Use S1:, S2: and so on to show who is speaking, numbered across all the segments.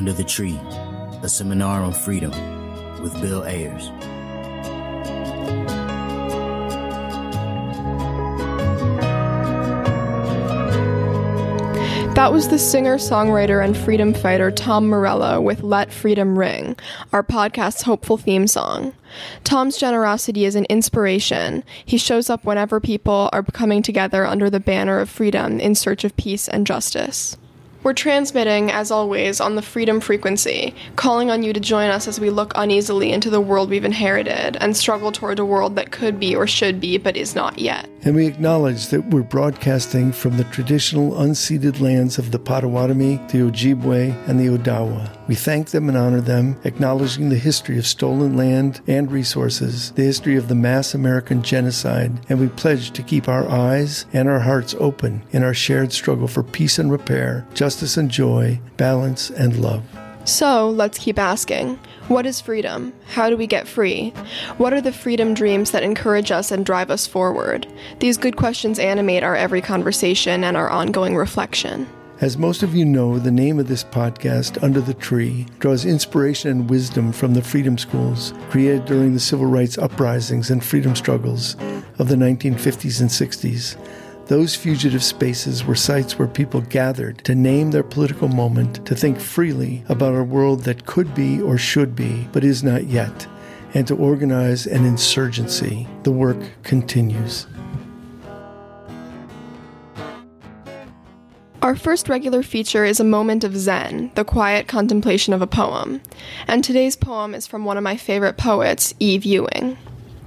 S1: Under the Tree, a seminar on freedom with Bill Ayers.
S2: That was the singer, songwriter, and freedom fighter Tom Morello with Let Freedom Ring, our podcast's hopeful theme song. Tom's generosity is an inspiration. He shows up whenever people are coming together under the banner of freedom in search of peace and justice. We're transmitting, as always, on the freedom frequency, calling on you to join us as we look uneasily into the world we've inherited and struggle toward a world that could be or should be but is not yet.
S3: And we acknowledge that we're broadcasting from the traditional unceded lands of the Potawatomi, the Ojibwe, and the Odawa. We thank them and honor them, acknowledging the history of stolen land and resources, the history of the mass American genocide, and we pledge to keep our eyes and our hearts open in our shared struggle for peace and repair, and joy, balance and love.
S2: So let's keep asking what is freedom? How do we get free? What are the freedom dreams that encourage us and drive us forward? These good questions animate our every conversation and our ongoing reflection.
S3: As most of you know, the name of this podcast, Under the Tree, draws inspiration and wisdom from the freedom schools created during the civil rights uprisings and freedom struggles of the 1950s and 60s. Those fugitive spaces were sites where people gathered to name their political moment, to think freely about a world that could be or should be, but is not yet, and to organize an insurgency. The work continues.
S2: Our first regular feature is a moment of Zen, the quiet contemplation of a poem. And today's poem is from one of my favorite poets, Eve Ewing.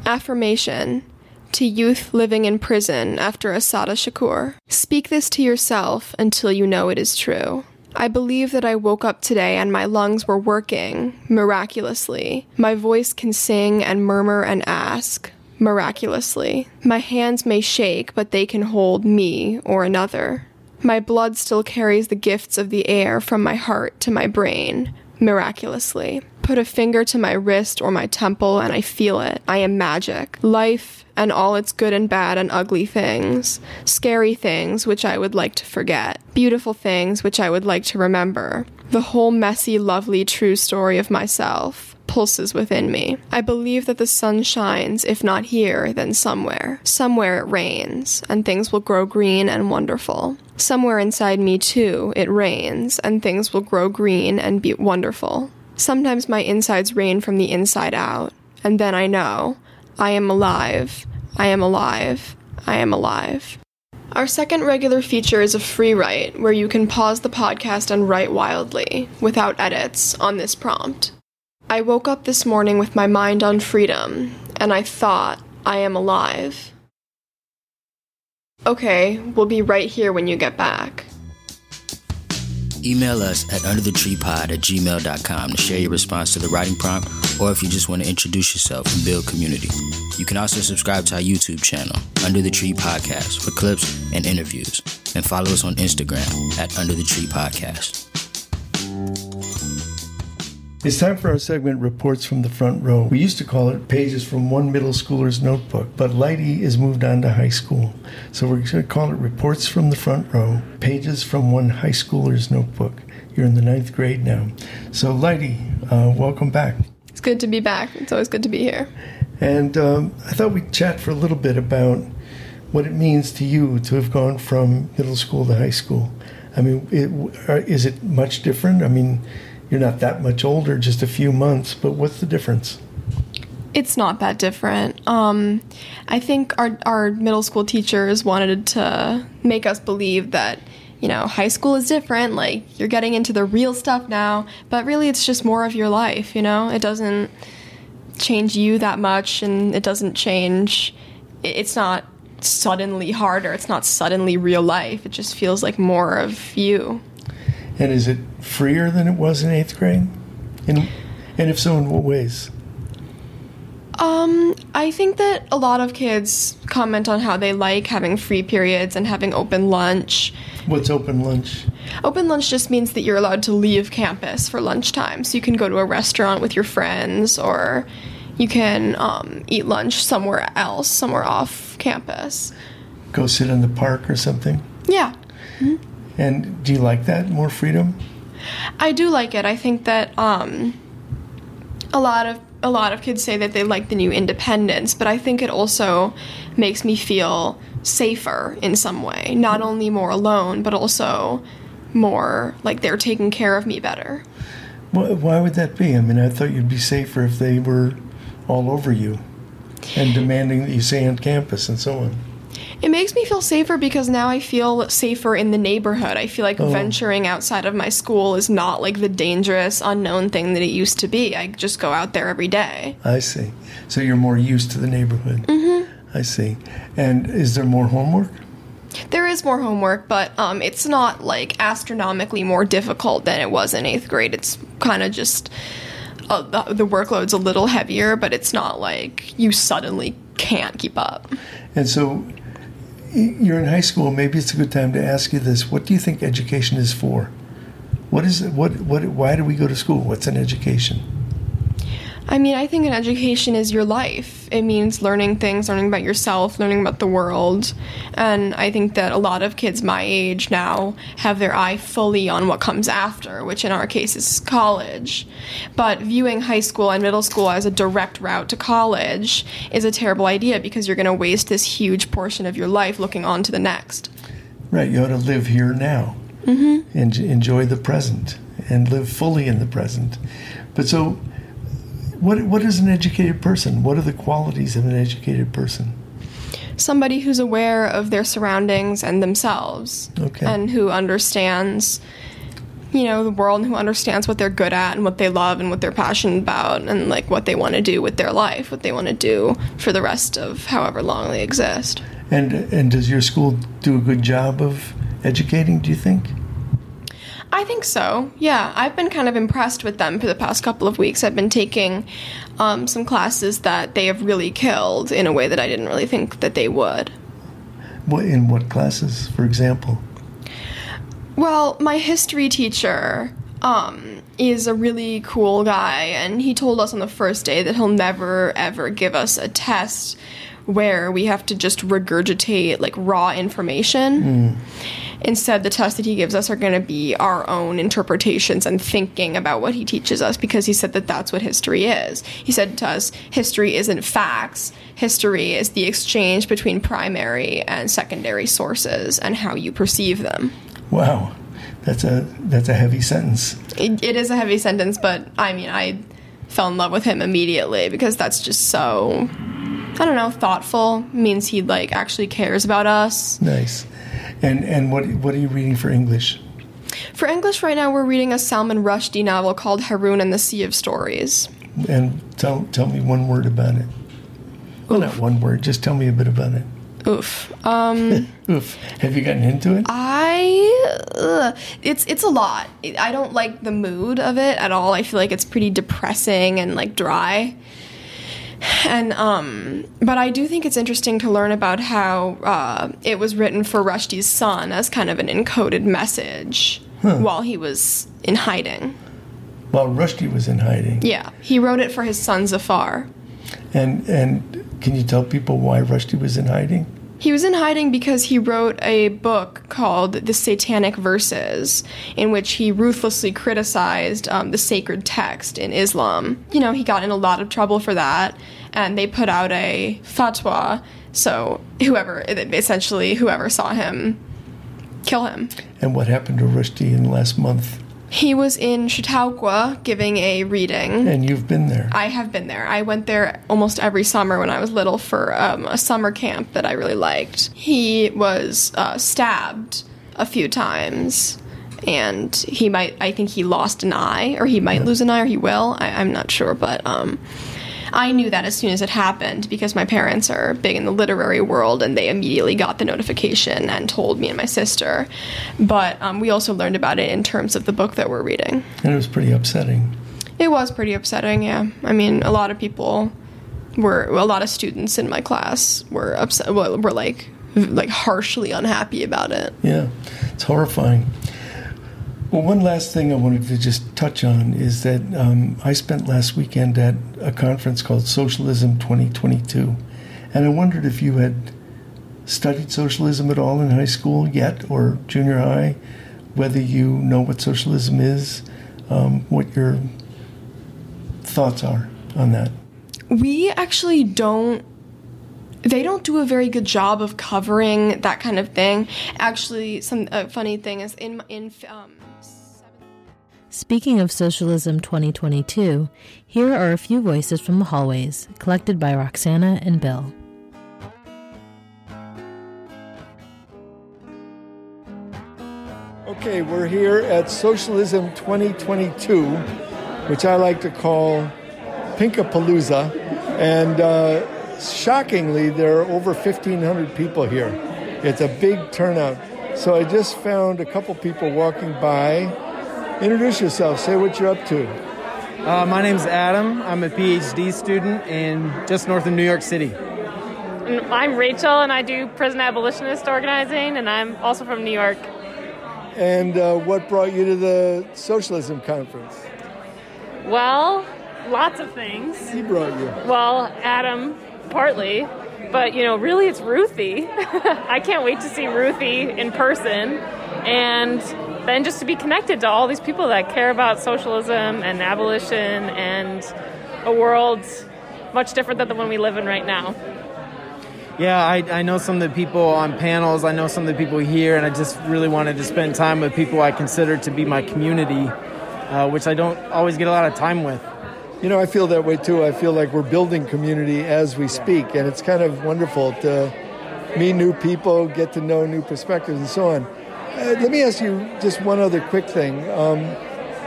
S2: Affirmation to youth living in prison after Assata Shakur. Speak this to yourself until you know it is true. I believe that I woke up today and my lungs were working miraculously. My voice can sing and murmur and ask miraculously. My hands may shake, but they can hold me or another. My blood still carries the gifts of the air from my heart to my brain miraculously. Put a finger to my wrist or my temple and I feel it. I am magic. Life and all its good and bad and ugly things. Scary things which I would like to forget. Beautiful things which I would like to remember. The whole messy, lovely, true story of myself pulses within me. I believe that the sun shines, if not here, then somewhere. Somewhere it rains, and things will grow green and wonderful. Somewhere inside me, too, it rains, and things will grow green and be wonderful. Sometimes my insides rain from the inside out, and then I know I am alive, I am alive, I am alive. Our second regular feature is a free write, where you can pause the podcast and write wildly, without edits, on this prompt. I woke up this morning with my mind on freedom, and I thought, I am alive. Okay, we'll be right here when you get back.
S1: Email us at underthetreepod at gmail.com to share your response to the writing prompt or if you just want to introduce yourself and build community. You can also subscribe to our YouTube channel, Under the Tree Podcast, for clips and interviews. And follow us on Instagram at Under the Tree Podcast.
S3: It's time for our segment Reports from the Front Row. We used to call it Pages from One Middle Schooler's Notebook, but Lighty is moved on to high school. So we're going to call it Reports from the Front Row, Pages from One High Schooler's Notebook. You're in the ninth grade now. So, Lighty, uh, welcome back.
S2: It's good to be back. It's always good to be here.
S3: And um, I thought we'd chat for a little bit about what it means to you to have gone from middle school to high school. I mean, it, is it much different? I mean, you're not that much older, just a few months, but what's the difference?
S2: It's not that different. Um, I think our, our middle school teachers wanted to make us believe that, you know, high school is different, like you're getting into the real stuff now, but really it's just more of your life, you know? It doesn't change you that much and it doesn't change, it's not suddenly harder, it's not suddenly real life, it just feels like more of you.
S3: And is it freer than it was in eighth grade? And, and if so, in what ways?
S2: Um, I think that a lot of kids comment on how they like having free periods and having open lunch.
S3: What's open lunch?
S2: Open lunch just means that you're allowed to leave campus for lunchtime. So you can go to a restaurant with your friends or you can um, eat lunch somewhere else, somewhere off campus.
S3: Go sit in the park or something?
S2: Yeah. Mm-hmm.
S3: And do you like that more freedom?
S2: I do like it. I think that um, a lot of a lot of kids say that they like the new independence, but I think it also makes me feel safer in some way. Not only more alone, but also more like they're taking care of me better.
S3: Why, why would that be? I mean, I thought you'd be safer if they were all over you and demanding that you stay on campus and so on.
S2: It makes me feel safer because now I feel safer in the neighborhood. I feel like
S3: Oh.
S2: venturing outside of my school is not like the dangerous, unknown thing that it used to be. I just go out there every day.
S3: I see. So you're more used to the neighborhood. Mm-hmm. I see. And is there more homework?
S2: There is more homework, but um, it's not like astronomically more difficult than it was in eighth grade. It's kind of just uh, the, the workload's a little heavier, but it's not like you suddenly can't keep up.
S3: And so you're in high school. Maybe it's a good time to ask you this. What do you think education is for? What is it? What, what, why do we go to school? What's an education?
S2: I mean, I think an education is your life. It means learning things, learning about yourself, learning about the world. And I think that a lot of kids my age now have their eye fully on what comes after, which in our case is college. But viewing high school and middle school as a direct route to college is a terrible idea because you're going to waste this huge portion of your life looking on to the next.
S3: Right. You ought to live here now mm-hmm. and enjoy the present and live fully in the present. But so, what, what is an educated person? What are the qualities of an educated person?
S2: somebody who's aware of their surroundings and themselves
S3: Okay.
S2: and who understands you know the world and who understands what they're good at and what they love and what they're passionate about and like what they want to do with their life what they want to do for the rest of however long they exist
S3: And and does your school do a good job of educating? Do you think?
S2: I think so. Yeah, I've been kind of impressed with them for the past couple of weeks. I've been taking um, some classes that they have really killed in a way that I didn't really think that they would.
S3: What in what classes, for example?
S2: Well, my history teacher um, is a really cool guy, and he told us on the first day that he'll never ever give us a test where we have to just regurgitate like raw information. Hmm. Instead, the tests that he gives us are going to be our own interpretations and thinking about what he teaches us because he said that that's what history is. He said to us, history isn't facts. History is the exchange between primary and secondary sources and how you perceive them.
S3: Wow, that's a that's a heavy sentence.
S2: It, it is a heavy sentence, but I mean, I fell in love with him immediately because that's just so, I don't know, thoughtful. Means he like actually cares about us.
S3: Nice. And and what what are you reading for English?
S2: For English right now, we're reading a Salman Rushdie novel called Haroun and the Sea of Stories.
S3: And tell tell me one word about it. Well, not one word. Just tell me a bit about it.
S2: Oof. Um,
S3: Oof. Have you gotten into it?
S2: I ugh, it's it's a lot. I don't like the mood of it at all. I feel like it's pretty depressing and like dry. And um, but I do think it's interesting to learn about how uh, it was written for Rushdie's son as kind of an encoded message while he was in hiding.
S3: While Rushdie was in hiding.
S2: Yeah, he wrote it for his son Zafar.
S3: And and can you tell people why Rushdie was in hiding?
S2: He was in hiding because he wrote a book called The Satanic Verses, in which he ruthlessly criticized um, the sacred text in Islam. You know, he got in a lot of trouble for that, and they put out a fatwa. So whoever, essentially, whoever saw him, kill him.
S3: And what happened to Rushdie in the last month?
S2: He was in Chautauqua giving a reading.
S3: And you've been there.
S2: I have been there. I went there almost every summer when I was little for um, a summer camp that I really liked. He was uh, stabbed a few times, and he might, I think he lost an eye, or he might lose an eye, or he will. I, I'm not sure, but um, I knew that as soon as it happened because my parents are big in the literary world and they immediately got the notification and told me and my sister. But um, we also learned about it in terms of the book that we're reading.
S3: And it was pretty upsetting.
S2: It was pretty upsetting, yeah. I mean, a lot of people were, a lot of students in my class were upset, well, were like, like harshly unhappy about it.
S3: Yeah, it's horrifying. Well, one last thing I wanted to just touch on is that um, I spent last weekend at a conference called Socialism 2022. And I wondered if you had studied socialism at all in high school yet, or junior high, whether you know what socialism is, um, what your thoughts are on that.
S2: We actually don't they don't do a very good job of covering that kind of thing. Actually, some uh, funny thing is in in um,
S4: Speaking of Socialism 2022, here are a few voices from the hallways, collected by Roxana and Bill.
S3: Okay, we're here at Socialism 2022, which I like to call Pinkapalooza. And uh, shockingly, there are over 1,500 people here. It's a big turnout. So I just found a couple people walking by. Introduce yourself, say what you're up to.
S5: Uh, my name's Adam. I'm a PhD student in just north of New York City.
S6: I'm Rachel, and I do prison abolitionist organizing, and I'm also from New York.
S3: And uh, what brought you to the socialism conference?
S6: Well, lots of things.
S3: He brought you.
S6: Well, Adam, partly, but you know, really, it's Ruthie. I can't wait to see Ruthie in person, and then just to be connected to all these people that care about socialism and abolition and a world much different than the one we live in right now.
S5: Yeah, I, I know some of the people on panels, I know some of the people here, and I just really wanted to spend time with people I consider to be my community, uh, which I don't always get a lot of time with.
S3: You know, I feel that way too. I feel like we're building community as we speak, and it's kind of wonderful to meet new people, get to know new perspectives, and so on. Uh, let me ask you just one other quick thing. Um,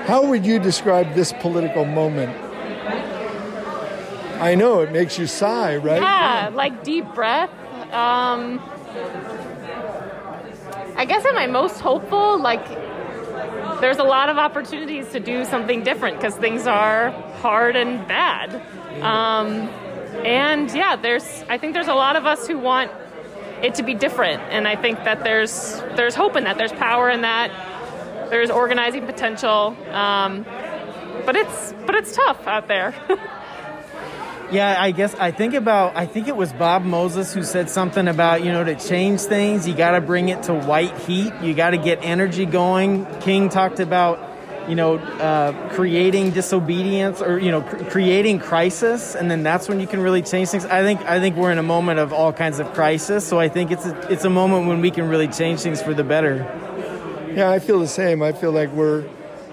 S3: how would you describe this political moment? I know it makes you sigh, right?
S6: Yeah, like deep breath. Um, I guess am I most hopeful? Like, there's a lot of opportunities to do something different because things are hard and bad. Um, and yeah, there's. I think there's a lot of us who want it to be different, and I think that there's there's hope in that. There's power in that. There's organizing potential. Um, but it's but it's tough out there.
S5: Yeah, I guess I think about I think it was Bob Moses who said something about, you know, to change things, you got to bring it to white heat. You got to get energy going. King talked about, you know, uh, creating disobedience or you know, cr- creating crisis and then that's when you can really change things. I think I think we're in a moment of all kinds of crisis, so I think it's a, it's a moment when we can really change things for the better.
S3: Yeah, I feel the same. I feel like we're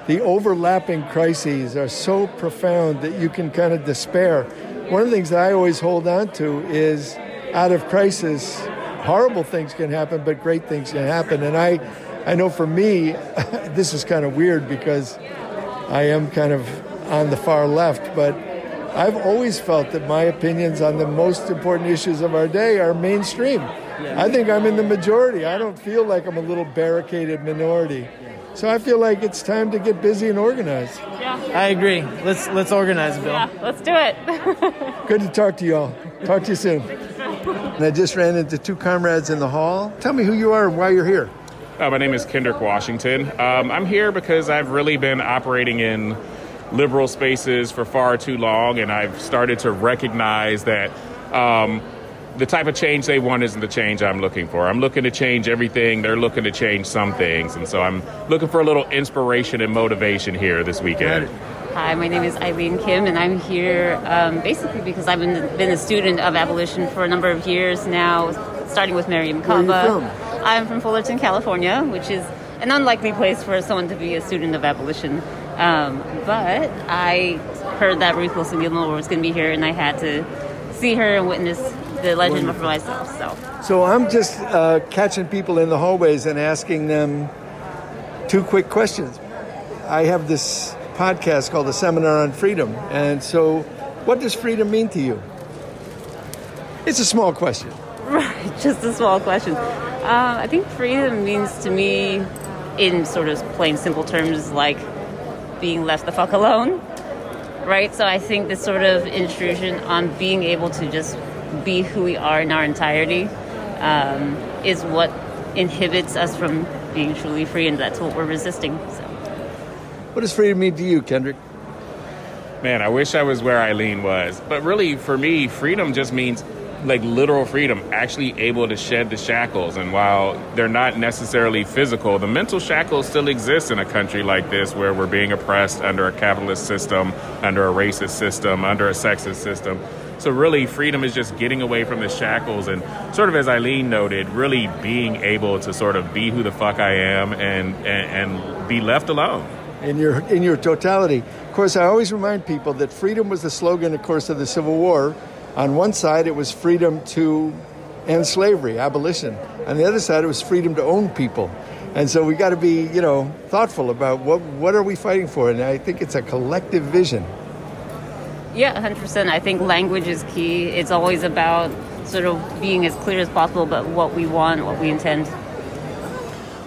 S3: the overlapping crises are so profound that you can kind of despair. One of the things that I always hold on to is out of crisis, horrible things can happen, but great things can happen. And I, I know for me, this is kind of weird because I am kind of on the far left, but I've always felt that my opinions on the most important issues of our day are mainstream. I think I'm in the majority. I don't feel like I'm a little barricaded minority. So I feel like it's time to get busy and organize.
S6: yeah.
S5: I agree. Let's let's organize, Bill.
S6: Yeah, let's do it.
S3: Good to talk to you all. Talk to you soon. And I just ran into two comrades in the hall. Tell me who you are and why you're here.
S7: Uh, my name is Kendrick Washington. Um, I'm here because I've really been operating in liberal spaces for far too long, and I've started to recognize that um, the type of change they want isn't the change I'm looking for. I'm looking to change everything. They're looking to change some things, and so I'm looking for a little inspiration and motivation here this weekend.
S8: Hi, my name is Eileen Kim, and I'm here um, basically because I've been, been a student of abolition for a number of years now, starting with Mariame
S3: Where are you
S8: Kaba. I'm from Fullerton, California, which is an unlikely place for someone to be a student of abolition. Um, but I heard that Ruth Wilson Gilmore was going to be here, and I had to see her and witness the legend for myself. So.
S3: So I'm just uh, catching people in the hallways and asking them two quick questions. I have this podcast called the Seminar on Freedom. And so, what does freedom mean to you? It's a small question.
S8: Right, just a small question. Uh, I think freedom means to me, in sort of plain simple terms, like being left the fuck alone. Right? So I think this sort of intrusion on being able to just be who we are in our entirety um, is what inhibits us from being truly free, and that's what we're resisting. So.
S3: What does freedom mean to you, Kendrick?
S7: Man, I wish I was where Eileen was. But really, for me, freedom just means like literal freedom, actually able to shed the shackles. And while they're not necessarily physical, the mental shackles still exist in a country like this where we're being oppressed under a capitalist system, under a racist system, under a sexist system. So really, freedom is just getting away from the shackles and sort of, as Eileen noted, really being able to sort of be who the fuck I am and and, and be left alone.
S3: In your in your totality. Of course, I always remind people that freedom was the slogan, of course, of the Civil War. On one side, it was freedom to end slavery, abolition. On the other side, it was freedom to own people. And so we got to be, you know, thoughtful about what what are we fighting for. And I think it's a collective vision.
S8: Yeah, 100%. I think language is key. It's always about sort of being as clear as possible about what we want, what we intend.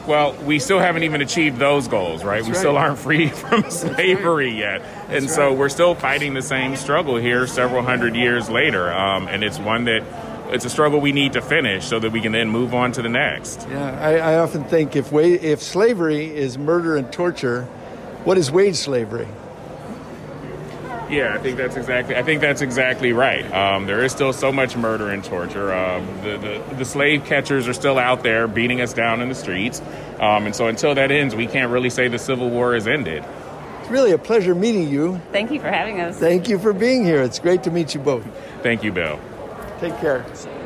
S7: Well, we still haven't even achieved those goals, right?
S3: That's
S7: we
S3: right.
S7: still aren't free from slavery yet. And so we're still fighting the same struggle here several hundred years later. Um, and it's one that it's a struggle we need to finish so that we can then move on to the next.
S3: Yeah, I, I often think if wa- if slavery is murder and torture, what is wage slavery?
S7: Yeah, I think that's exactly. I think that's exactly right. Um, there is still so much murder and torture. Um, the, the the slave catchers are still out there beating us down in the streets, um, and so until that ends, we can't really say the Civil War is ended.
S3: It's really a pleasure meeting you.
S8: Thank you for having us.
S3: Thank you for being here. It's great to meet you both.
S7: Thank you, Bill.
S3: Take care.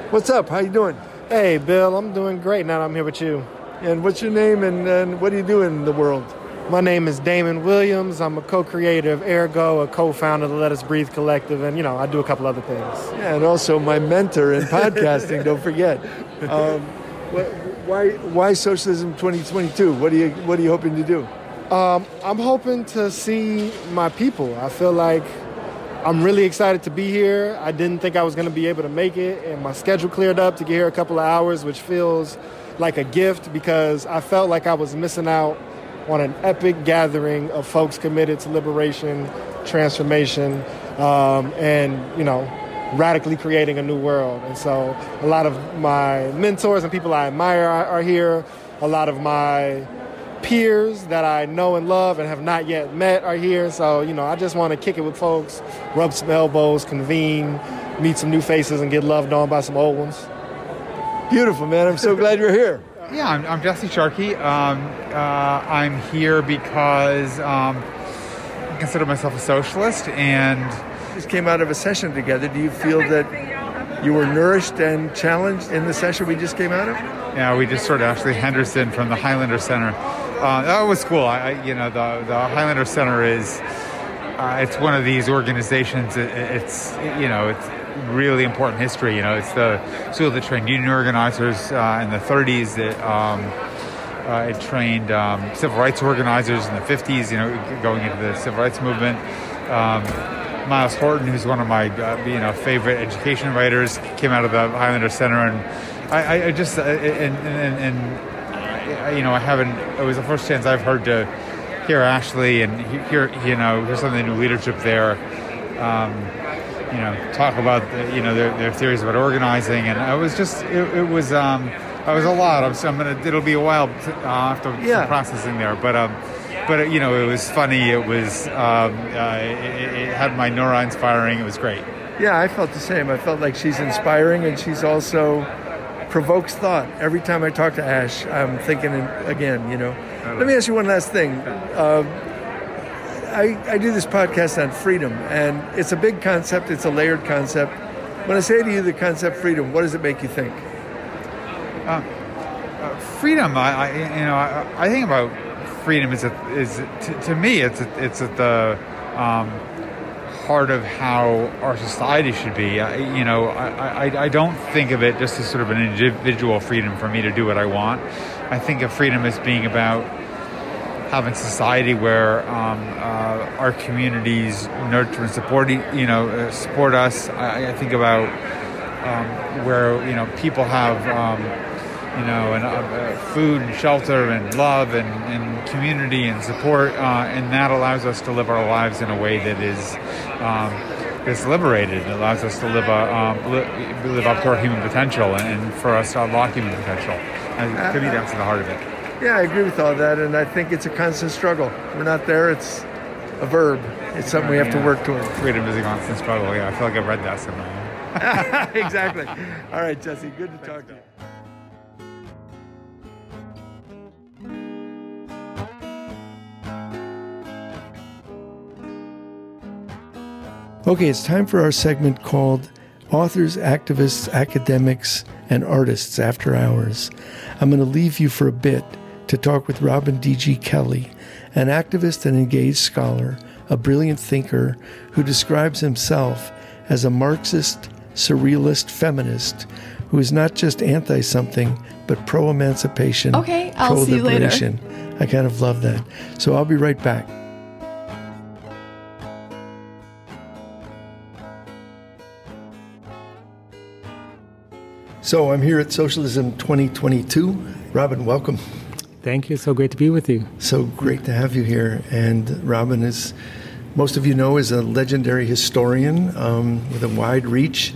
S3: What's up? How you doing?
S9: Hey, Bill, I'm doing great now that I'm here with you.
S3: And what's your name and, and what do you do in the world?
S9: My name is Damon Williams. I'm a co-creator of AirGo, a co-founder of the Let Us Breathe Collective, and you know I do a couple other things.
S3: Yeah, and also my mentor in podcasting. don't forget. Um, why why socialism 2022? What are you what are you hoping to do?
S9: Um, I'm hoping to see my people. I feel like I'm really excited to be here. I didn't think I was going to be able to make it, and my schedule cleared up to get here a couple of hours, which feels like a gift because I felt like I was missing out on an epic gathering of folks committed to liberation, transformation, um, and you know, radically creating a new world. And so, a lot of my mentors and people I admire are, are here. A lot of my peers that I know and love and have not yet met are here. So, you know, I just want to kick it with folks, rub some elbows, convene, meet some new faces, and get loved on by some old ones.
S3: Beautiful, man. I'm so glad you're here.
S10: Yeah, I'm, I'm Jesse Sharkey. Um, uh, I'm here because um, I consider myself a socialist, and
S3: Just came out of a session together. Do you feel that you were nourished and challenged in the session we just came out of?
S10: yeah, we just sort of Ash-Lee Henderson from the Highlander Center. Uh, that was cool. I, I- you know, the the Highlander Center is uh, it's one of these organizations. It, it's you know, it's really important history. You know, it's the school that trained union organizers uh, in the 30s. That um, uh, it trained um, civil rights organizers in the 50s. You know, going into the civil rights movement. Um, Myles Horton, who's one of my uh, you know favorite education writers, came out of the Highlander Center, and I, I, just uh, and, and, and I, you know I haven't. It was the first chance I've heard to hear Ash-Lee and hear you know hear some of the new leadership there. Um, you know, talk about the, you know their, their theories about organizing, and I was just it, it was um, it was a lot. I'm, so I'm gonna it'll be a while to, uh, after some
S3: Yeah.
S10: processing there, but um, but uh, you know it was funny. It was um, uh, it, it had my neurons firing. It was great.
S3: Yeah, I felt the same. I felt like she's inspiring and she's also provokes thought. Every time I talk to Ash, I'm thinking again, you know. Let me ask you one last thing. Uh, I, I do this podcast on freedom, and it's a big concept, it's a layered concept. When I say to you the concept freedom, what does it make you think?
S10: freedom I, I you know I, I think about freedom is a, is to, to me it's a, it's at the um, heart of how our society should be I, you know I, I, I don't think of it just as sort of an individual freedom for me to do what I want I think of freedom as being about having society where um, uh, our communities nurture and support you know uh, support us. I, I think about um, where you know people have um, you know and uh, uh, food and shelter and love and, and community and support uh, and that allows us to live our lives in a way that is um, that's liberated. It allows us to live a, um, li- live up to our human potential and, and for us to unlock human potential. And to me that's at the heart of it
S3: Yeah, I agree with all that, and I think it's a constant struggle. We're not there, it's a verb. It's something we have to work toward.
S10: freedom is a constant struggle yeah I feel like I've read that somewhere
S3: exactly. All right, Jesse. Good to talk to you. Okay, it's time for our segment called Authors, Activists, Academics, and Artists After Hours. I'm going to leave you for a bit to talk with Robin D.G. Kelley, an activist and engaged scholar, a brilliant thinker who describes himself as a Marxist, surrealist feminist who is not just anti something, but pro emancipation,
S2: Okay, I'll see you later.
S3: I kind of love that. So I'll be right back. So I'm here at Socialism 2022. Robin, welcome.
S11: Thank you. So great to be with you.
S3: So great to have you here. And Robin is, most of you know, is a legendary historian um, with a wide reach.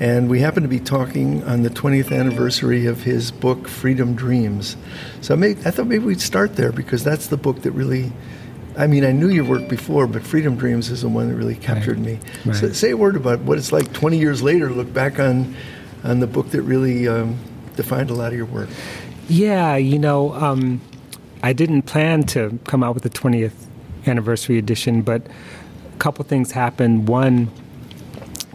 S3: And we happen to be talking on the 20th anniversary of his book, Freedom Dreams. So I, may, I thought maybe we'd start there because that's the book that really, I mean, I knew your work before, but Freedom Dreams is the one that really captured me.
S11: Right.
S3: So say a word about what it's like 20 years later, look back on, on the book that really um, defined a lot of your work.
S11: Yeah, you know, um, I didn't plan to come out with the 20th anniversary edition, but a couple things happened. One,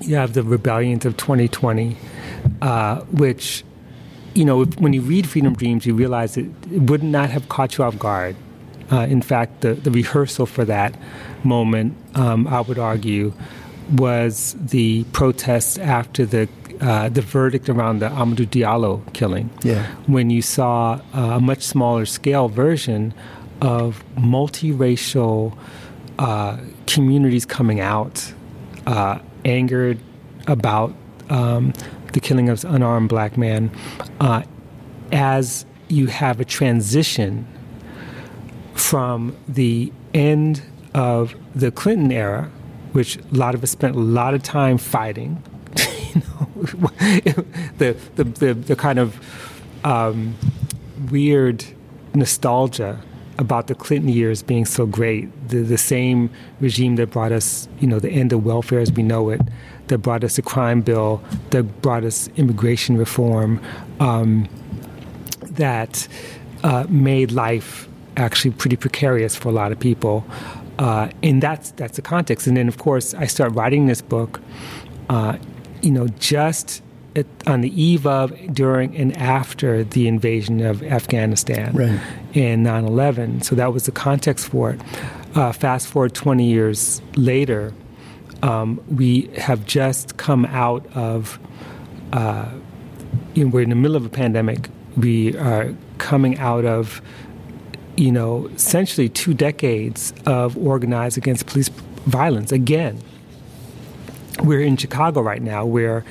S11: you have the rebellions of 2020, uh, which, you know, when you read Freedom Dreams, you realize it, it would not have caught you off guard. Uh, in fact, the, the rehearsal for that moment, um, I would argue, was the protests after the uh, the verdict around the Amadou Diallo killing.
S3: Yeah.
S11: When you saw uh, a much smaller scale version of multiracial uh, communities coming out, uh, angered about um, the killing of an unarmed black man, uh, as you have a transition from the end of the Clinton era, which a lot of us spent a lot of time fighting. the, the, the, the kind of um, weird nostalgia about the Clinton years being so great, the, the same regime that brought us, you know, the end of welfare as we know it, that brought us a crime bill, that brought us immigration reform, um, that uh, made life actually pretty precarious for a lot of people. Uh, and that's that's the context. And then, of course, I start writing this book, uh, you know, just at, on the eve of, during, and after the invasion of Afghanistan
S3: Right.
S11: in 9 11. So that was the context for it. Uh, fast forward 20 years later, um, we have just come out of, uh, you know, we're in the middle of a pandemic. We are coming out of, you know, essentially two decades of organized against police violence again. We're in Chicago right now where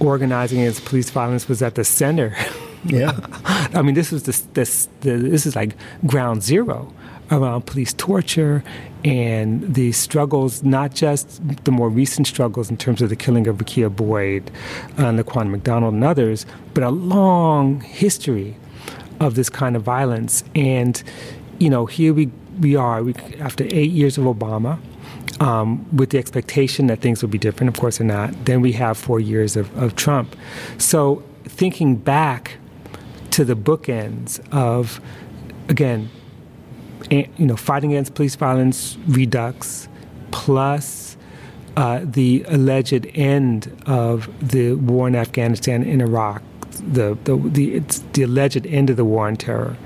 S11: organizing against police violence was at the center.
S3: Yeah.
S11: I mean, this was this, this, the, this is like ground zero around police torture and the struggles, not just the more recent struggles in terms of the killing of Rekia Boyd and Laquan McDonald and others, but a long history of this kind of violence. And, you know, here we, we are we, after eight years of Obama. Um, with the expectation that things would be different, of course they're not. Then we have four years of, of Trump. So thinking back to the bookends of, again, you know, fighting against police violence redux, plus uh, the alleged end of the war in Afghanistan and Iraq, the the the, the alleged end of the war on terror.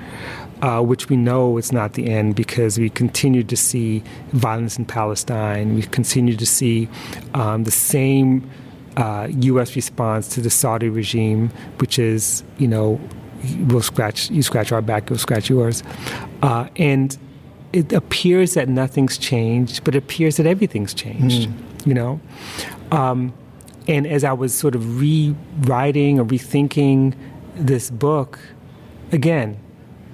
S11: Uh, which we know it's not the end because we continue to see violence in Palestine. We continue to see um, the same uh, U.S. response to the Saudi regime, which is, you know, we'll scratch you scratch our back, we'll scratch yours, uh, and it appears that nothing's changed, but it appears that everything's changed. You know, um, and as I was sort of rewriting or rethinking this book, again,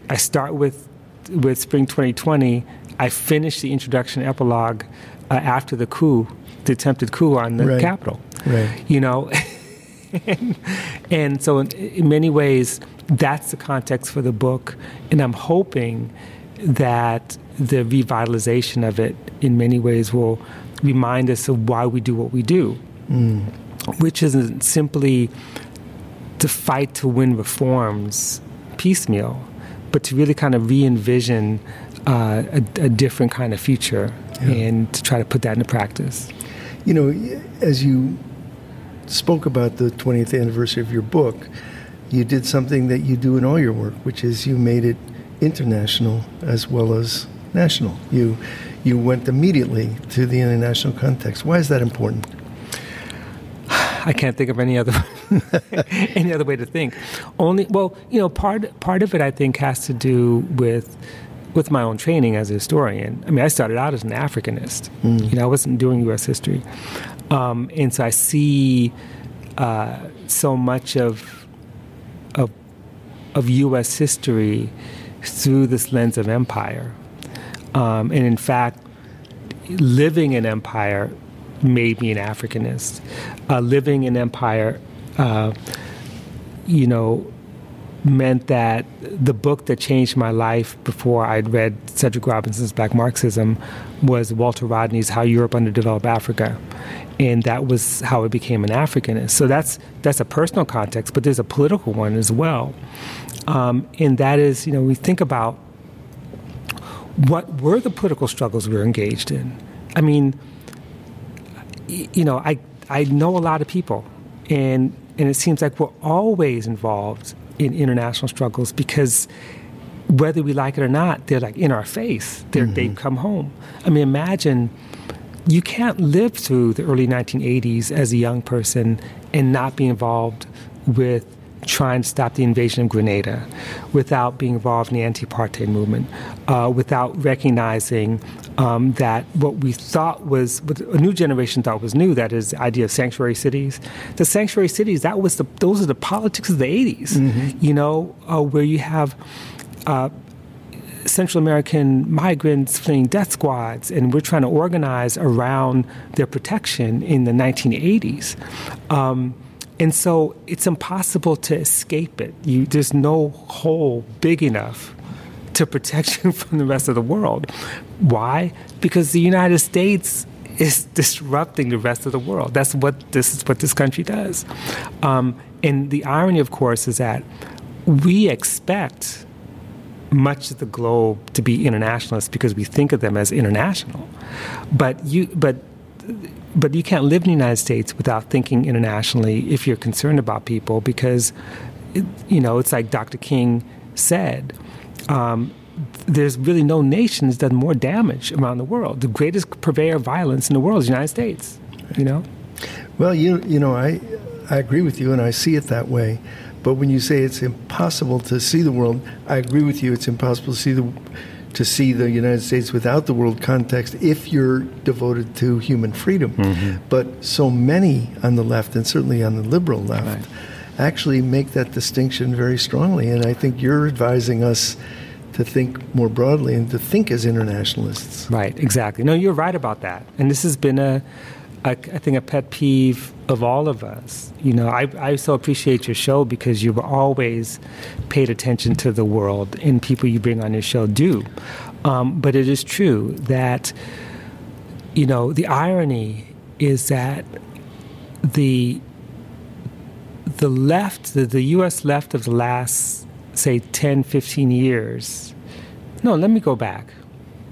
S11: I start with with Spring 2020. I finish the introduction epilogue uh, after the coup, the attempted coup on the
S3: Right.
S11: Capitol.
S3: Right.
S11: You know, and, and so in, in many ways, that's the context for the book, and I'm hoping that the revitalization of it, in many ways, will remind us of why we do what we do. which isn't simply to fight to win reforms piecemeal, but to really kind of re envision uh, a, a, different kind of future yeah. and to try to put that into practice.
S3: You know, as you spoke about the 20th anniversary of your book, you did something that you do in all your work, which is you made it international as well as national. You you went immediately to the international context. Why is that important?
S11: I can't think of any other any other way to think. Only well, you know, part part of it I think has to do with with my own training as a historian. I mean, I started out as an Africanist. Mm. You know, I wasn't doing U.S. history, um, and so I see uh, so much of of of U.S. history through this lens of empire. Um, and in fact, living in empire made me an Africanist. Uh, living in empire, uh, you know, meant that the book that changed my life before I'd read Cedric Robinson's Black Marxism was Walter Rodney's How Europe Underdeveloped Africa. And that was how I became an Africanist. So that's that's a personal context, but there's a political one as well. Um, and that is, you know, we think about what were the political struggles we were engaged in. I mean, you know, I I know a lot of people, and and it seems like we're always involved in international struggles because whether we like it or not, they're like in our face. They're, mm-hmm. They've come home. I mean, imagine you can't live through the early 1980s as a young person and not be involved with trying to stop the invasion of Grenada, without being involved in the anti-apartheid movement, uh, without recognizing um, that what we thought was, what a new generation thought was new, that is the idea of sanctuary cities. The sanctuary cities, that was the, those are the politics of the 80s, mm-hmm. you know, uh, where you have uh, Central American migrants fleeing death squads, and we're trying to organize around their protection in the 1980s. Um, and so it's impossible to escape it. You, there's no hole big enough to protect you from the rest of the world. Why? Because the United States is disrupting the rest of the world. That's what this is what this country does. Um, and the irony, of course, is that we expect much of the globe to be internationalist because we think of them as international. But you, but but you can't live in the United States without thinking internationally if you're concerned about people because, it, you know, it's like Dr. King said. Um, there's really no nation that's done more damage around the world. The greatest purveyor of violence in the world is the United States. You know.
S3: Well, you you know, I I agree with you, and I see it that way. But when you say it's impossible to see the world, I agree with you. It's impossible to see the to see the United States without the world context if you're devoted to human freedom. Mm-hmm. But so many on the left, and certainly on the liberal left, right. actually make that distinction very strongly. And I think you're advising us to think more broadly and to think as internationalists.
S11: Right, exactly. No, you're right about that. And this has been a, a I think, a pet peeve of all of us. You know, I, I so appreciate your show because you've always paid attention to the world, and people you bring on your show do. Um, but it is true that, you know, the irony is that the the left, the, the U.S. left of the last, say, 10, 15 years. No, let me go back.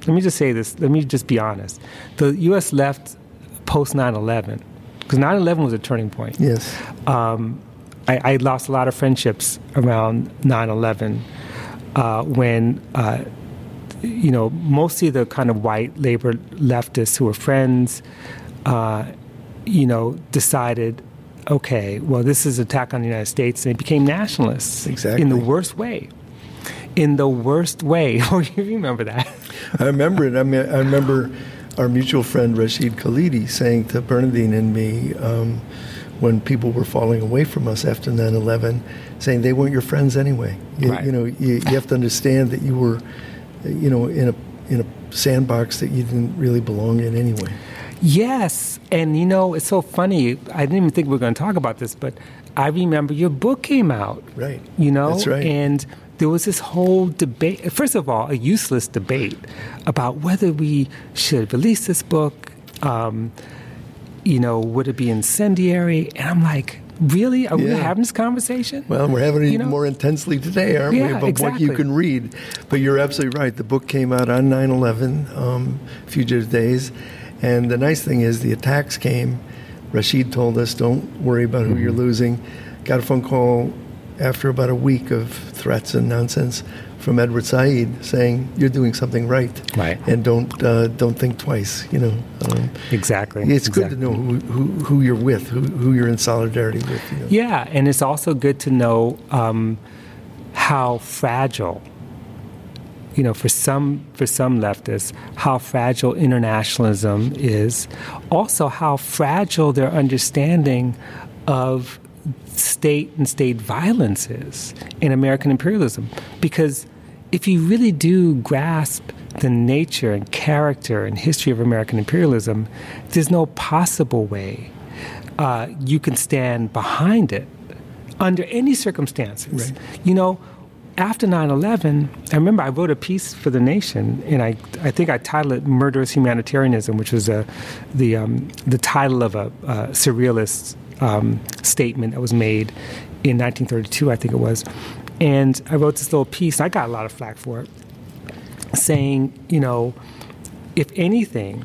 S11: Let me just say this. Let me just be honest. The U.S. left post 9 11 because 9-11 was a turning point.
S3: Yes.
S11: Um, I, I, lost a lot of friendships around 9-11 uh, when, uh, you know, mostly the kind of white labor leftists who were friends, uh, you know, decided, okay, well, this is an attack on the United States, and they became nationalists.
S3: Exactly.
S11: In the worst way. In the worst way. Oh, you remember that?
S3: I remember it. I mean, I remember our mutual friend Rashid Khalidi saying to Bernardine and me um, when people were falling away from us after 9/11, saying they weren't your friends anyway. You, right. you know, you, you, have to understand that you were, you know, in a in a sandbox that you didn't really belong in anyway.
S11: Yes, and you know, it's so funny. I didn't even think we were going to talk about this, but I remember your book came out.
S3: Right.
S11: You know,
S3: that's right.
S11: And there was this whole debate. First of all, a useless debate about whether we should release this book. Um, you know, would it be incendiary? And I'm like, really? Are we having this conversation?
S3: Well, we're having it
S11: You
S3: even
S11: know?
S3: more intensely today, aren't we?
S11: Yeah,
S3: About what you can read. But you're absolutely right. The book came out on 9 11, um, Fugitive Days. And the nice thing is, the attacks came. Rashid told us, don't worry about who you're
S11: Mm-hmm.
S3: losing. Got a phone call after about a week of threats and nonsense from Edward Said saying, you're doing something right.
S11: Right.
S3: And don't, uh, don't think twice, you know. Um,
S11: Exactly.
S3: it's good to know who, who, who you're with, who, who you're in solidarity with. You know.
S11: Yeah, and it's also good to know um, how fragile, you know, for some for some leftists, how fragile internationalism is. Also, how fragile their understanding of state and state violence is in American imperialism. Because if you really do grasp the nature and character and history of American imperialism, there's no possible way uh, you can stand behind it under any circumstances. You know, after 9 11, I remember I wrote a piece for The Nation, and I, I think I titled it Murderous Humanitarianism, which was a, the, um, the title of a, uh surrealist um, statement that was made in 1932, I think it was. And I wrote this little piece, I got a lot of flack for it, saying, you know, if anything,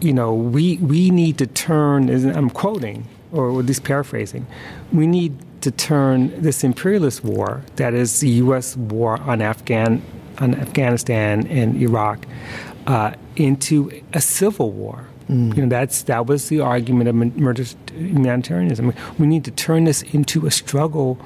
S11: you know, we, we need to turn, I'm quoting, or at least paraphrasing, we need to turn this imperialist war, that is the U.S. war on, Afghan, on Afghanistan and Iraq, uh, into a civil war.
S3: Mm.
S11: You know, that's, that was the argument of humanitarianism. We need to turn this into a struggle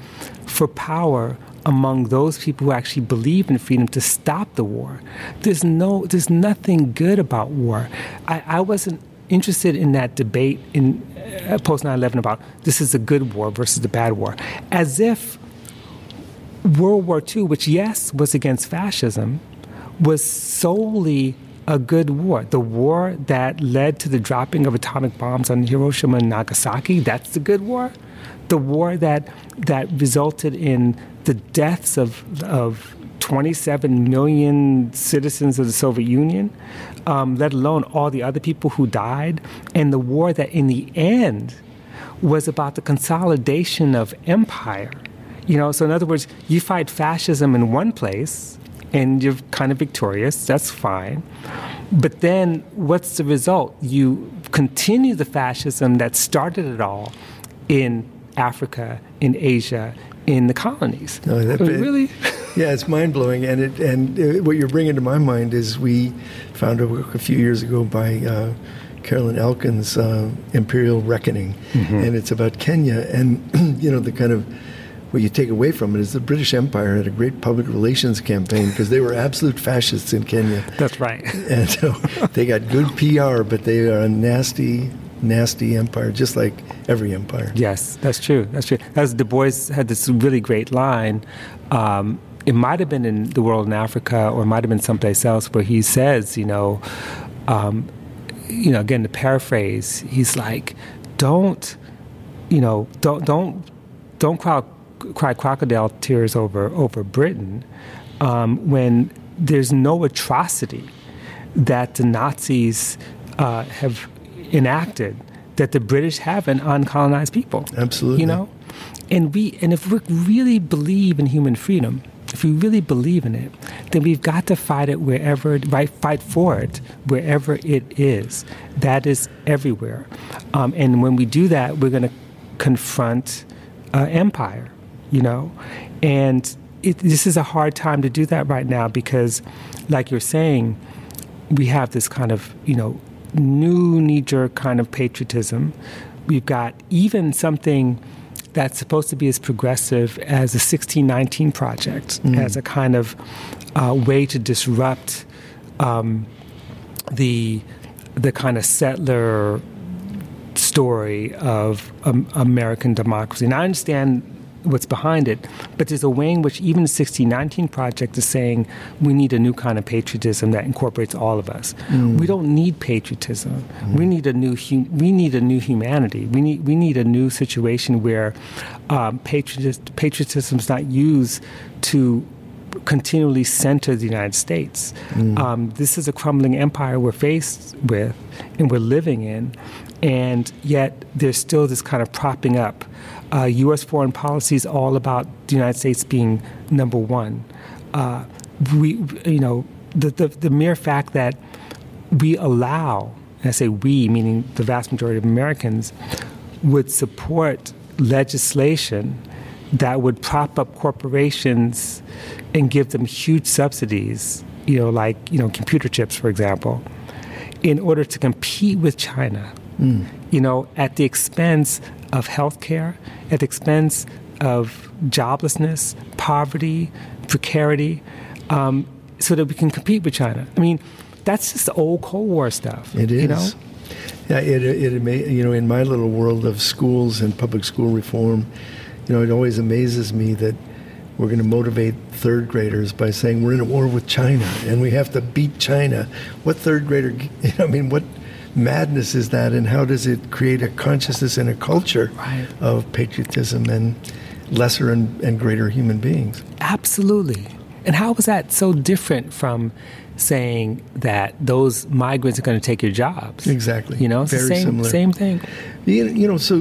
S11: for power among those people who actually believe in freedom to stop the war. There's no, there's nothing good about war. I, I wasn't interested in that debate in uh, post 9/11 about this is a good war versus the bad war, as if World War II, which yes was against fascism, was solely a good war. The war that led to the dropping of atomic bombs on Hiroshima and Nagasaki, that's the good war. The war that that resulted in the deaths of of 27 million citizens of the Soviet Union, um, let alone all the other people who died, and the war that in the end was about the consolidation of empire. You know, so in other words, you fight fascism in one place and you're kind of victorious, that's fine. But then what's the result? You continue the fascism that started it all in Africa, in Asia, in the colonies.
S3: No, that-
S11: I mean, really?
S3: Yeah, it's mind blowing, and it and uh, what you're bringing to my mind is we found a book a few years ago by uh, Carolyn Elkins, uh, Imperial Reckoning,
S11: Mhm.
S3: and it's about Kenya, and you know the kind of what you take away from it is the British Empire had a great public relations campaign because they were absolute fascists in Kenya.
S11: That's right.
S3: And so they got good PR, but they are a nasty, nasty empire, just like every empire.
S11: Yes, that's true. That's true. As Du Bois had this really great line. Um, it might have been in the world and Africa, or it might have been someplace else, where he says, you know, um, you know, again to paraphrase, he's like, don't, you know, don't don't don't cry, cry crocodile tears over over Britain um, when there's no atrocity that the Nazis uh, have enacted that the British haven't on colonized people.
S3: Absolutely.
S11: You know? And we and if we really believe in human freedom, if we really believe in it, then we've got to fight it wherever right fight for it wherever it is. That is everywhere. Um, and when we do that, we're going to confront uh, empire, you know? And it, this is a hard time to do that right now because, like you're saying, we have this kind of, you know, new knee jerk kind of patriotism. We've got even something that's supposed to be as progressive as the 1619 Project,
S3: Mm.
S11: as a kind of uh, way to disrupt um, the, the kind of settler story of um, American democracy. And I understand what's behind it, but there's a way in which even the 1619 Project is saying we need a new kind of patriotism that incorporates all of us.
S3: Mm.
S11: We don't need patriotism. We need a new hu- we need a new humanity. We need we need a new situation where um, patriotis- patriotism is not used to continually center the United States.
S3: Mm.
S11: Um, this is a crumbling empire we're faced with and we're living in. and yet there's still this kind of propping up. Uh, U.S. foreign policy is all about the United States being number one. Uh, we, you know, the, the, the mere fact that we allow, and I say we, meaning the vast majority of Americans, would support legislation that would prop up corporations and give them huge subsidies, you know, like, you know, computer chips, for example, in order to compete with China, mm. you know, at the expense of healthcare, at the expense of joblessness, poverty, precarity, um, so that we can compete with China. I mean, that's just old Cold War stuff.
S3: It is.
S11: You know?
S3: Yeah, it, it, it may, you know, in my little world of schools and public school reform, you know, it always amazes me that we're going to motivate third graders by saying we're in a war with China and we have to beat China. What third grader, you know, I mean, what madness is that and how does it create a consciousness and a culture
S11: right.
S3: of patriotism and lesser and, and greater human beings?
S11: Absolutely. And how was that so different from saying that those migrants are going to take your jobs?
S3: Exactly.
S11: You know, it's
S3: Very
S11: the same,
S3: similar.
S11: same thing.
S3: You, know, so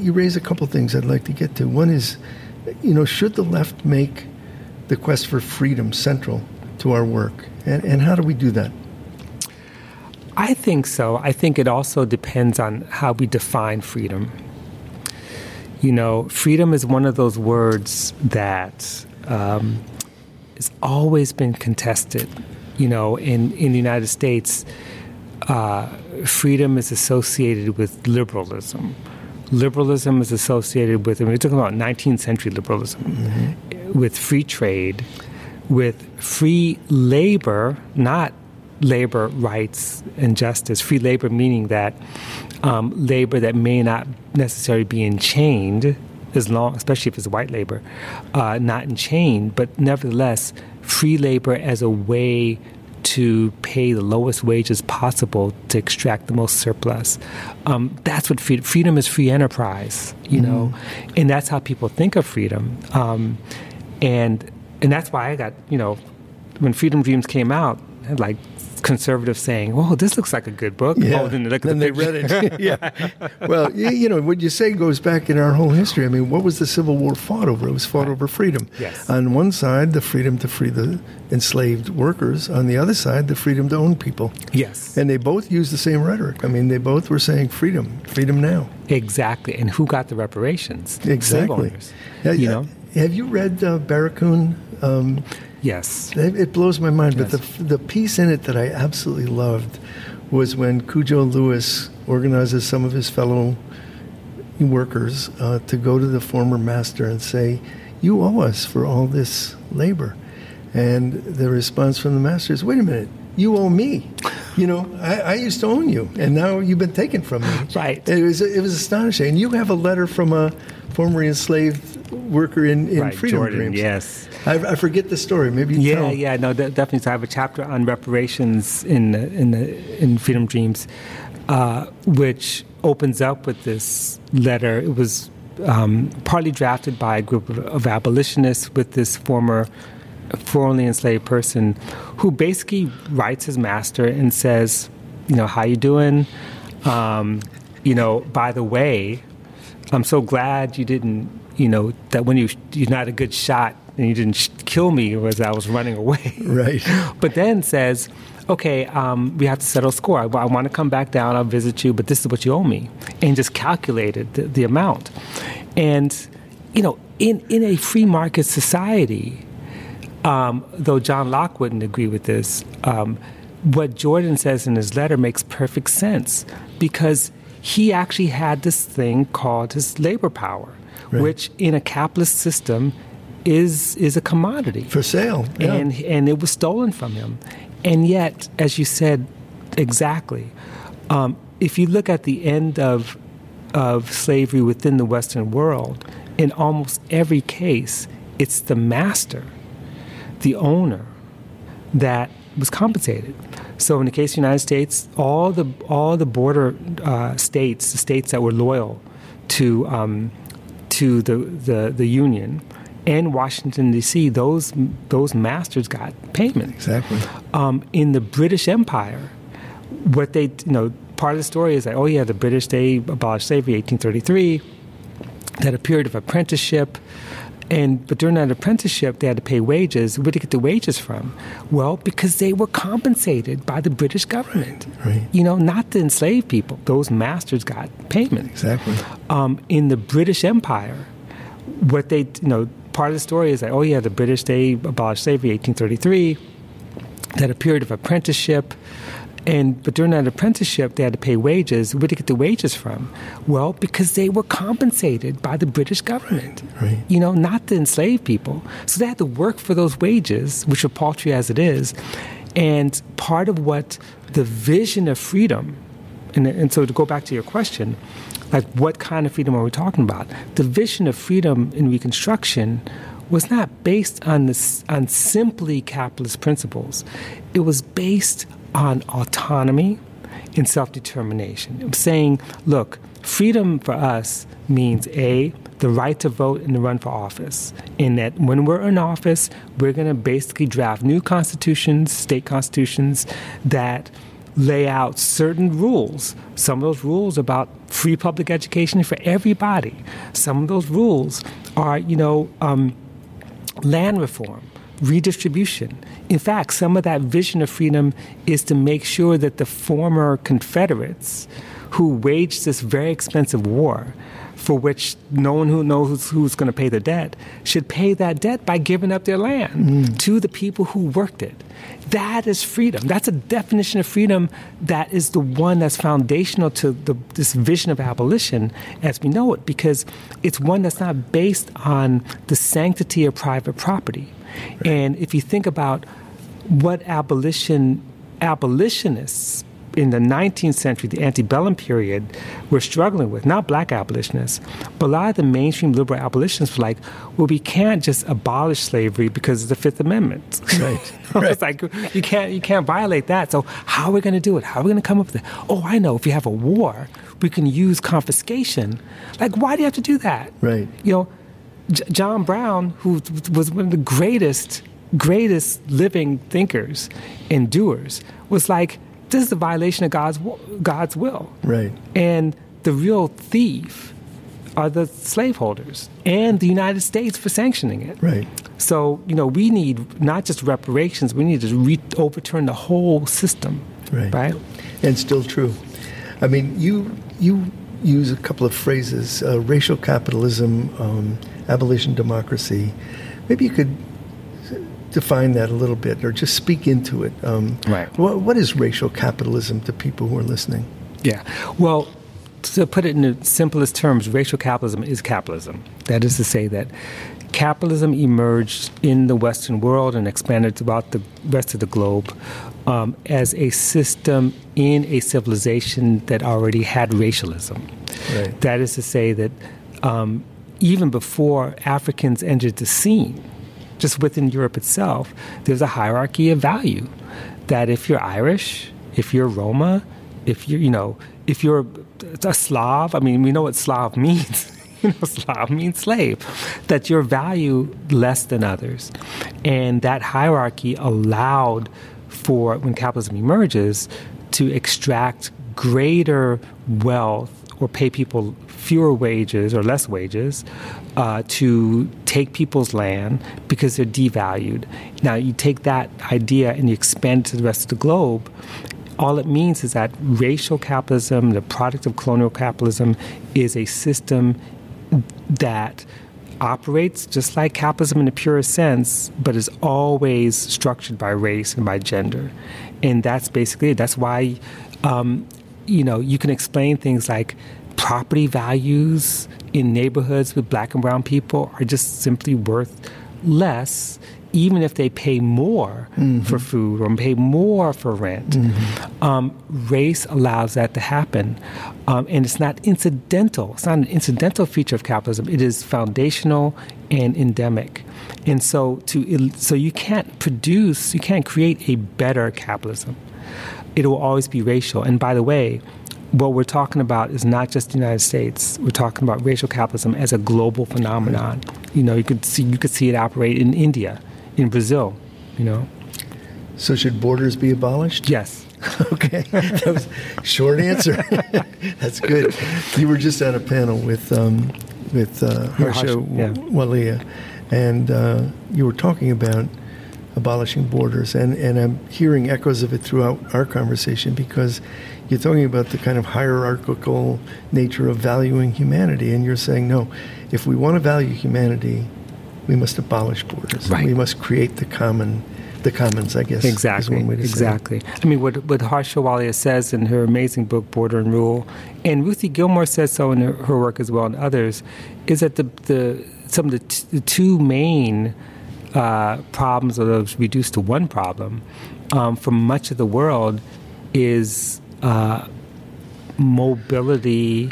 S3: you raise a couple things I'd like to get to. One is, you know, should the left make the quest for freedom central to our work? And, and how do we do that?
S11: I think so. I think it also depends on how we define freedom. You know, freedom is one of those words that um, has always been contested. You know, in, in the United States, uh, freedom is associated with liberalism. Liberalism is associated with, I mean, we're talking about 19th century liberalism, mm-hmm. with free trade, with free labor, not labor rights and justice. Free labor meaning that um, labor that may not necessarily be enchained, as long, especially if it's white labor, uh, not enchained, but nevertheless, free labor as a way to pay the lowest wages possible to extract the most surplus. Um, that's what freedom, freedom is free enterprise, you mm-hmm. know, and that's how people think of freedom. Um, and and that's why I got you know when Freedom Dreams came out, like conservatives saying, "Well, this looks like a good book."
S3: Yeah.
S11: Oh, then they, look
S3: then
S11: the
S3: they read it. yeah. Well, you know what you say goes back in our whole history. I mean, what was the Civil War fought over? It was fought over freedom.
S11: Yes.
S3: On one side, the freedom to free the enslaved workers. On the other side, the freedom to own people.
S11: Yes.
S3: And they both used the same rhetoric. I mean, they both were saying freedom, freedom now.
S11: Exactly. And who got the reparations?
S3: Exactly.
S11: Slave owners. Yeah, you know.
S3: Have you read uh, Barracoon? Um,
S11: Yes.
S3: It, it blows my mind.
S11: Yes.
S3: But the, the piece in it that I absolutely loved was when Cudjo Lewis organizes some of his fellow workers uh, to go to the former master and say, You owe us for all this labor. And the response from the master is, Wait a minute, you owe me. You know, I, I, used to own you, and now you've been taken from me.
S11: Right.
S3: It was it was astonishing. And you have a letter from a formerly enslaved worker in, in
S11: right,
S3: Freedom
S11: Jourdon,
S3: Dreams.
S11: Yes.
S3: I, I, forget the story. Maybe
S11: yeah,
S3: tell.
S11: yeah, yeah, no, de- definitely. So I have a chapter on reparations in the, in the, in Freedom Dreams, uh, which opens up with this letter. It was um, partly drafted by a group of, of abolitionists with this former formerly enslaved person, who basically writes his master and says, you know, how you doing? Um, you know, by the way, I'm so glad you didn't, you know, that when you you're not a good shot and you didn't sh- kill me as I was running away.
S3: Right.
S11: but then says, okay, um, we have to settle score. I, I want to come back down. I'll visit you, but this is what you owe me, and just calculated the, the amount. And you know, in in a free market society, um, though John Locke wouldn't agree with this, um, what Jourdon says in his letter makes perfect sense because he actually had this thing called his labor power, right. which in a capitalist system is is a commodity
S3: for sale, yeah.
S11: and and it was stolen from him, and yet, as you said, exactly. Um, if you look at the end of of slavery within the Western world, in almost every case, it's the master, the owner, that was compensated. So in the case of the United States, all the all the border uh, states, the states that were loyal to um, to the, the the Union, and Washington D.C., those those masters got payment.
S3: Exactly.
S11: Um, in the British Empire, what they you know part of the story is that oh yeah, the British they abolished slavery 1833. That a period of apprenticeship. And but during that apprenticeship, they had to pay wages. Where did they get the wages from? Well, because they were compensated by the British government.
S3: Right.
S11: You know, not the enslaved people. Those masters got payment.
S3: Exactly.
S11: Um, in the British Empire, what they you know part of the story is that oh yeah, the British they abolished slavery 1833. They had a period of apprenticeship. And but during that apprenticeship, they had to pay wages. Where did they get the wages from? Well, because they were compensated by the British government.
S3: Right.
S11: You know, not the enslaved people. So they had to work for those wages, which are paltry as it is. And part of what the vision of freedom, and, and so to go back to your question, like what kind of freedom are we talking about? The vision of freedom in Reconstruction was not based on this on simply capitalist principles. It was based on autonomy and self-determination. I'm saying, look, freedom for us means a the right to vote and to run for office. In that, when we're in office, we're going to basically draft new constitutions, state constitutions that lay out certain rules. Some of those rules about free public education for everybody. Some of those rules are, you know, um, land reform, redistribution. In fact, some of that vision of freedom is to make sure that the former Confederates who waged this very expensive war, for which no one who knows who's going to pay the debt, should pay that debt by giving up their land mm. to the people who worked it. That is freedom. That's a definition of freedom that is the one that's foundational to the, this vision of abolition as we know it, because it's one that's not based on the sanctity of private property. And if you think about what abolition abolitionists in the 19th century, the antebellum period, were struggling with, not black abolitionists, but a lot of the mainstream liberal abolitionists were like, well, we can't just abolish slavery because of the Fifth Amendment.
S3: Right.
S11: it's like you can't you can't violate that. So how are we going to do it? How are we going to come up with it? Oh, I know. If you have a war, we can use confiscation. Like, why do you have to do that?
S3: Right.
S11: You know, J- John Brown, who was one of the greatest greatest living thinkers and doers, was like, this is a violation of God's God's will.
S3: Right.
S11: And the real thief are the slaveholders and the United States for sanctioning it.
S3: Right.
S11: So, you know, we need not just reparations, we need to re- overturn the whole system.
S3: Right.
S11: Right?
S3: And still true. I mean, you you use a couple of phrases: uh, racial capitalism, um, abolition democracy. Maybe you could define that a little bit, or just speak into it. Um,
S11: Right.
S3: What, what is racial capitalism to people who are listening?
S11: Yeah. Well, to put it in the simplest terms, racial capitalism is capitalism. That is to say that capitalism emerged in the Western world and expanded throughout the rest of the globe um, as a system in a civilization that already had racialism.
S3: Right.
S11: That is to say that um, even before Africans entered the scene, just within Europe itself, there's a hierarchy of value. That if you're Irish, if you're Roma, if you're, you know, if you're a Slav, I mean, we know what Slav means. you know, Slav means slave. That you're valued less than others. And that hierarchy allowed for, when capitalism emerges, to extract greater wealth or pay people fewer wages or less wages uh, to take people's land because they're devalued. Now, you take that idea and you expand it to the rest of the globe. All it means is that racial capitalism, the product of colonial capitalism, is a system that operates just like capitalism in the purest sense, but is always structured by race and by gender. And that's basically it. That's why, um, you know, you can explain things like property values in neighborhoods with black and brown people are just simply worth less even if they pay more for food or pay more for rent. Um, race allows that to happen. Um, and it's not incidental. It's not an incidental feature of capitalism. It is foundational and endemic. And so, to, so you can't produce, you can't create a better capitalism. It will always be racial. And by the way, what we're talking about is not just the United States. We're talking about racial capitalism as a global phenomenon. You know, you could see you could see it operate in India, in Brazil. You know.
S3: So, should borders be abolished?
S11: Yes.
S3: okay, that was short answer. That's good. You were just at a panel with um, with uh, Harsha
S11: yeah.
S3: Walia, and uh, you were talking about abolishing borders, and, and I'm hearing echoes of it throughout our conversation because you're talking about the kind of hierarchical nature of valuing humanity, and you're saying no, if we want to value humanity, we must abolish borders.
S11: Right.
S3: We must create the common, the commons. I guess is
S11: Exactly.
S3: one way to say it.
S11: Exactly. I mean, what what Harsha Walia says in her amazing book Border and Rule, and Ruthie Gilmore says so in her, her work as well, and others, is that the the some of the, t- the two main uh, problems, or those reduced to one problem, um, for much of the world, is uh, mobility,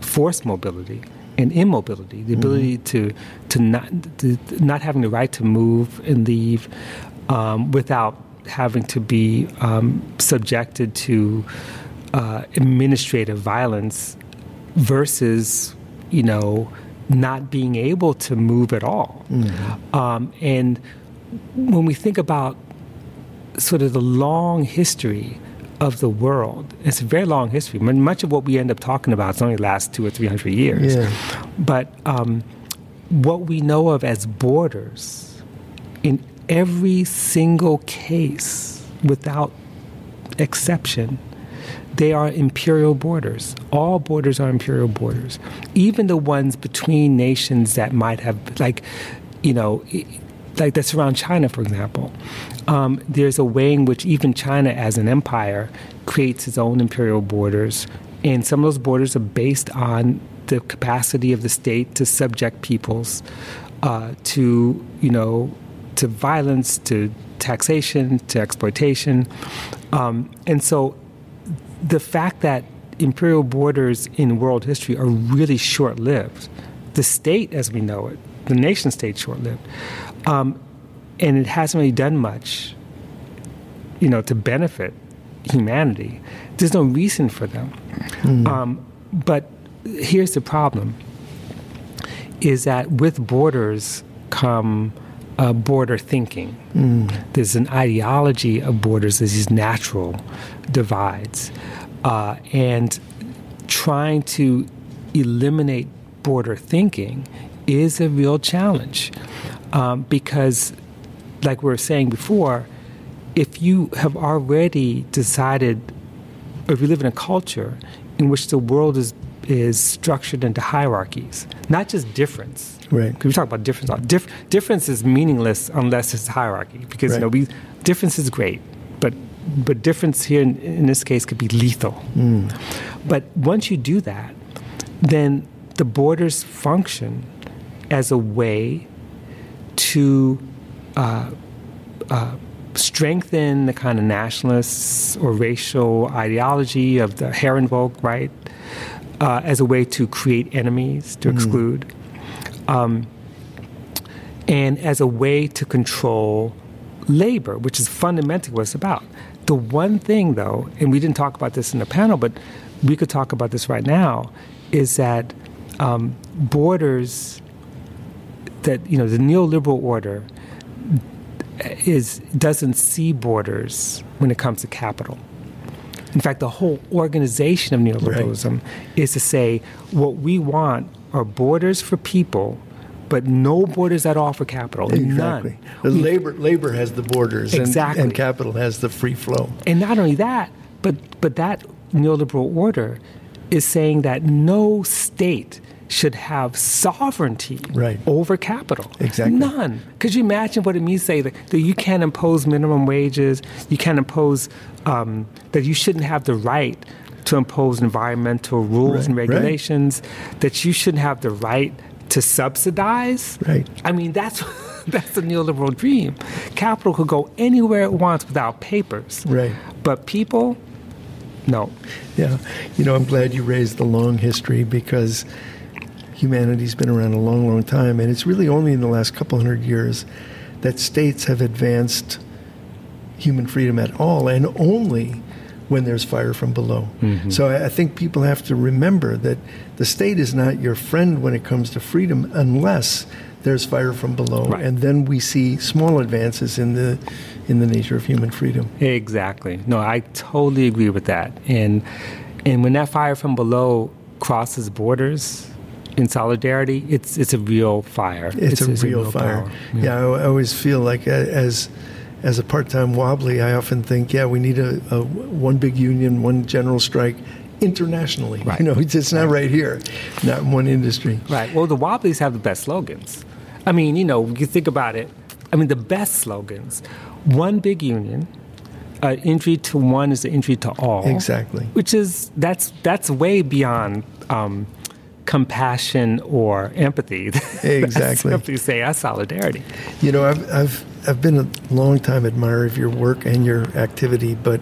S11: forced mobility, and immobility. The ability to to not to not having the right to move and leave um, without having to be um, subjected to uh, administrative violence versus you know not being able to move at all. Um, and when we think about sort of the long history of the world, it's a very long history. Much of what we end up talking about is only last two or three hundred years.
S3: Yeah.
S11: But um, what we know of as borders, in every single case, without exception, they are imperial borders. All borders are imperial borders. Even the ones between nations that might have, like, you know, like that's around China, for example. Um, there's a way in which even China, as an empire, creates its own imperial borders, and some of those borders are based on the capacity of the state to subject peoples uh, to, you know, to violence, to taxation, to exploitation, um, and so the fact that imperial borders in world history are really short lived, the state as we know it, the nation state short lived, um, and it hasn't really done much, you know, to benefit humanity. There's no reason for them. Um, but here's the problem: is that with borders come uh, border thinking. There's an ideology of borders. There's these natural divides, uh, and trying to eliminate border thinking is a real challenge um, because, like we were saying before, if you have already decided, if you live in a culture in which the world is is structured into hierarchies, not just difference.
S3: Right.
S11: Because we talk about difference. Dif- difference is meaningless unless it's hierarchy. Because you know we difference is great, but but difference here in, in this case could be lethal. But once you do that, then the borders function as a way to uh, uh, strengthen the kind of nationalist or racial ideology of the Herrenvolk, right? Uh, as a way to create enemies, to exclude, um, and as a way to control labor, which is fundamentally what it's about. The one thing, though, and we didn't talk about this in the panel, but we could talk about this right now, is that um, borders, that you know, the neoliberal order is doesn't see borders when it comes to capital. In fact, the whole organization of neoliberalism is to say what we want are borders for people, but no borders at all for capital.
S3: Exactly.
S11: None.
S3: Labor labor has the borders, and, and capital has the free flow.
S11: And not only that, but but that neoliberal order is saying that no state should have sovereignty
S3: Right.
S11: over capital.
S3: Exactly.
S11: None. Could you imagine what it means to say that, that you can't impose minimum wages, you can't impose um, that you shouldn't have the right to impose environmental rules
S3: Right,
S11: and
S3: right.
S11: regulations, that you shouldn't have the right to subsidize.
S3: Right.
S11: I mean, that's that's the neoliberal dream. Capital could go anywhere it wants without papers.
S3: Right.
S11: But people, no.
S3: Yeah. You know, I'm glad you raised the long history because humanity's been around a long, long time, and it's really only in the last couple hundred years that states have advanced human freedom at all, and only when there's fire from below. Mm-hmm. So I I think people have to remember that the state is not your friend when it comes to freedom unless there's fire from below,
S11: Right.
S3: and then we see small advances in the in the nature of human freedom.
S11: Exactly. No, I totally agree with that. And and when that fire from below crosses borders in solidarity, it's it's a real fire.
S3: It's, a real fire.
S11: power.
S3: Yeah, I, I always feel like a- as as a part-time wobbly, I often think, yeah, we need a, a one big union, one general strike internationally.
S11: Right.
S3: You know, it's, it's not right here, not in one industry.
S11: Right. Well, the Wobblies have the best slogans. I mean, you know, you think about it. I mean, the best slogans: one big union, uh, injury to one is an entry to all.
S3: Exactly.
S11: Which is that's that's way beyond um, compassion or empathy.
S3: Exactly.
S11: simply say that's solidarity.
S3: You know, I've, I've, I've been a long time admirer of your work and your activity, but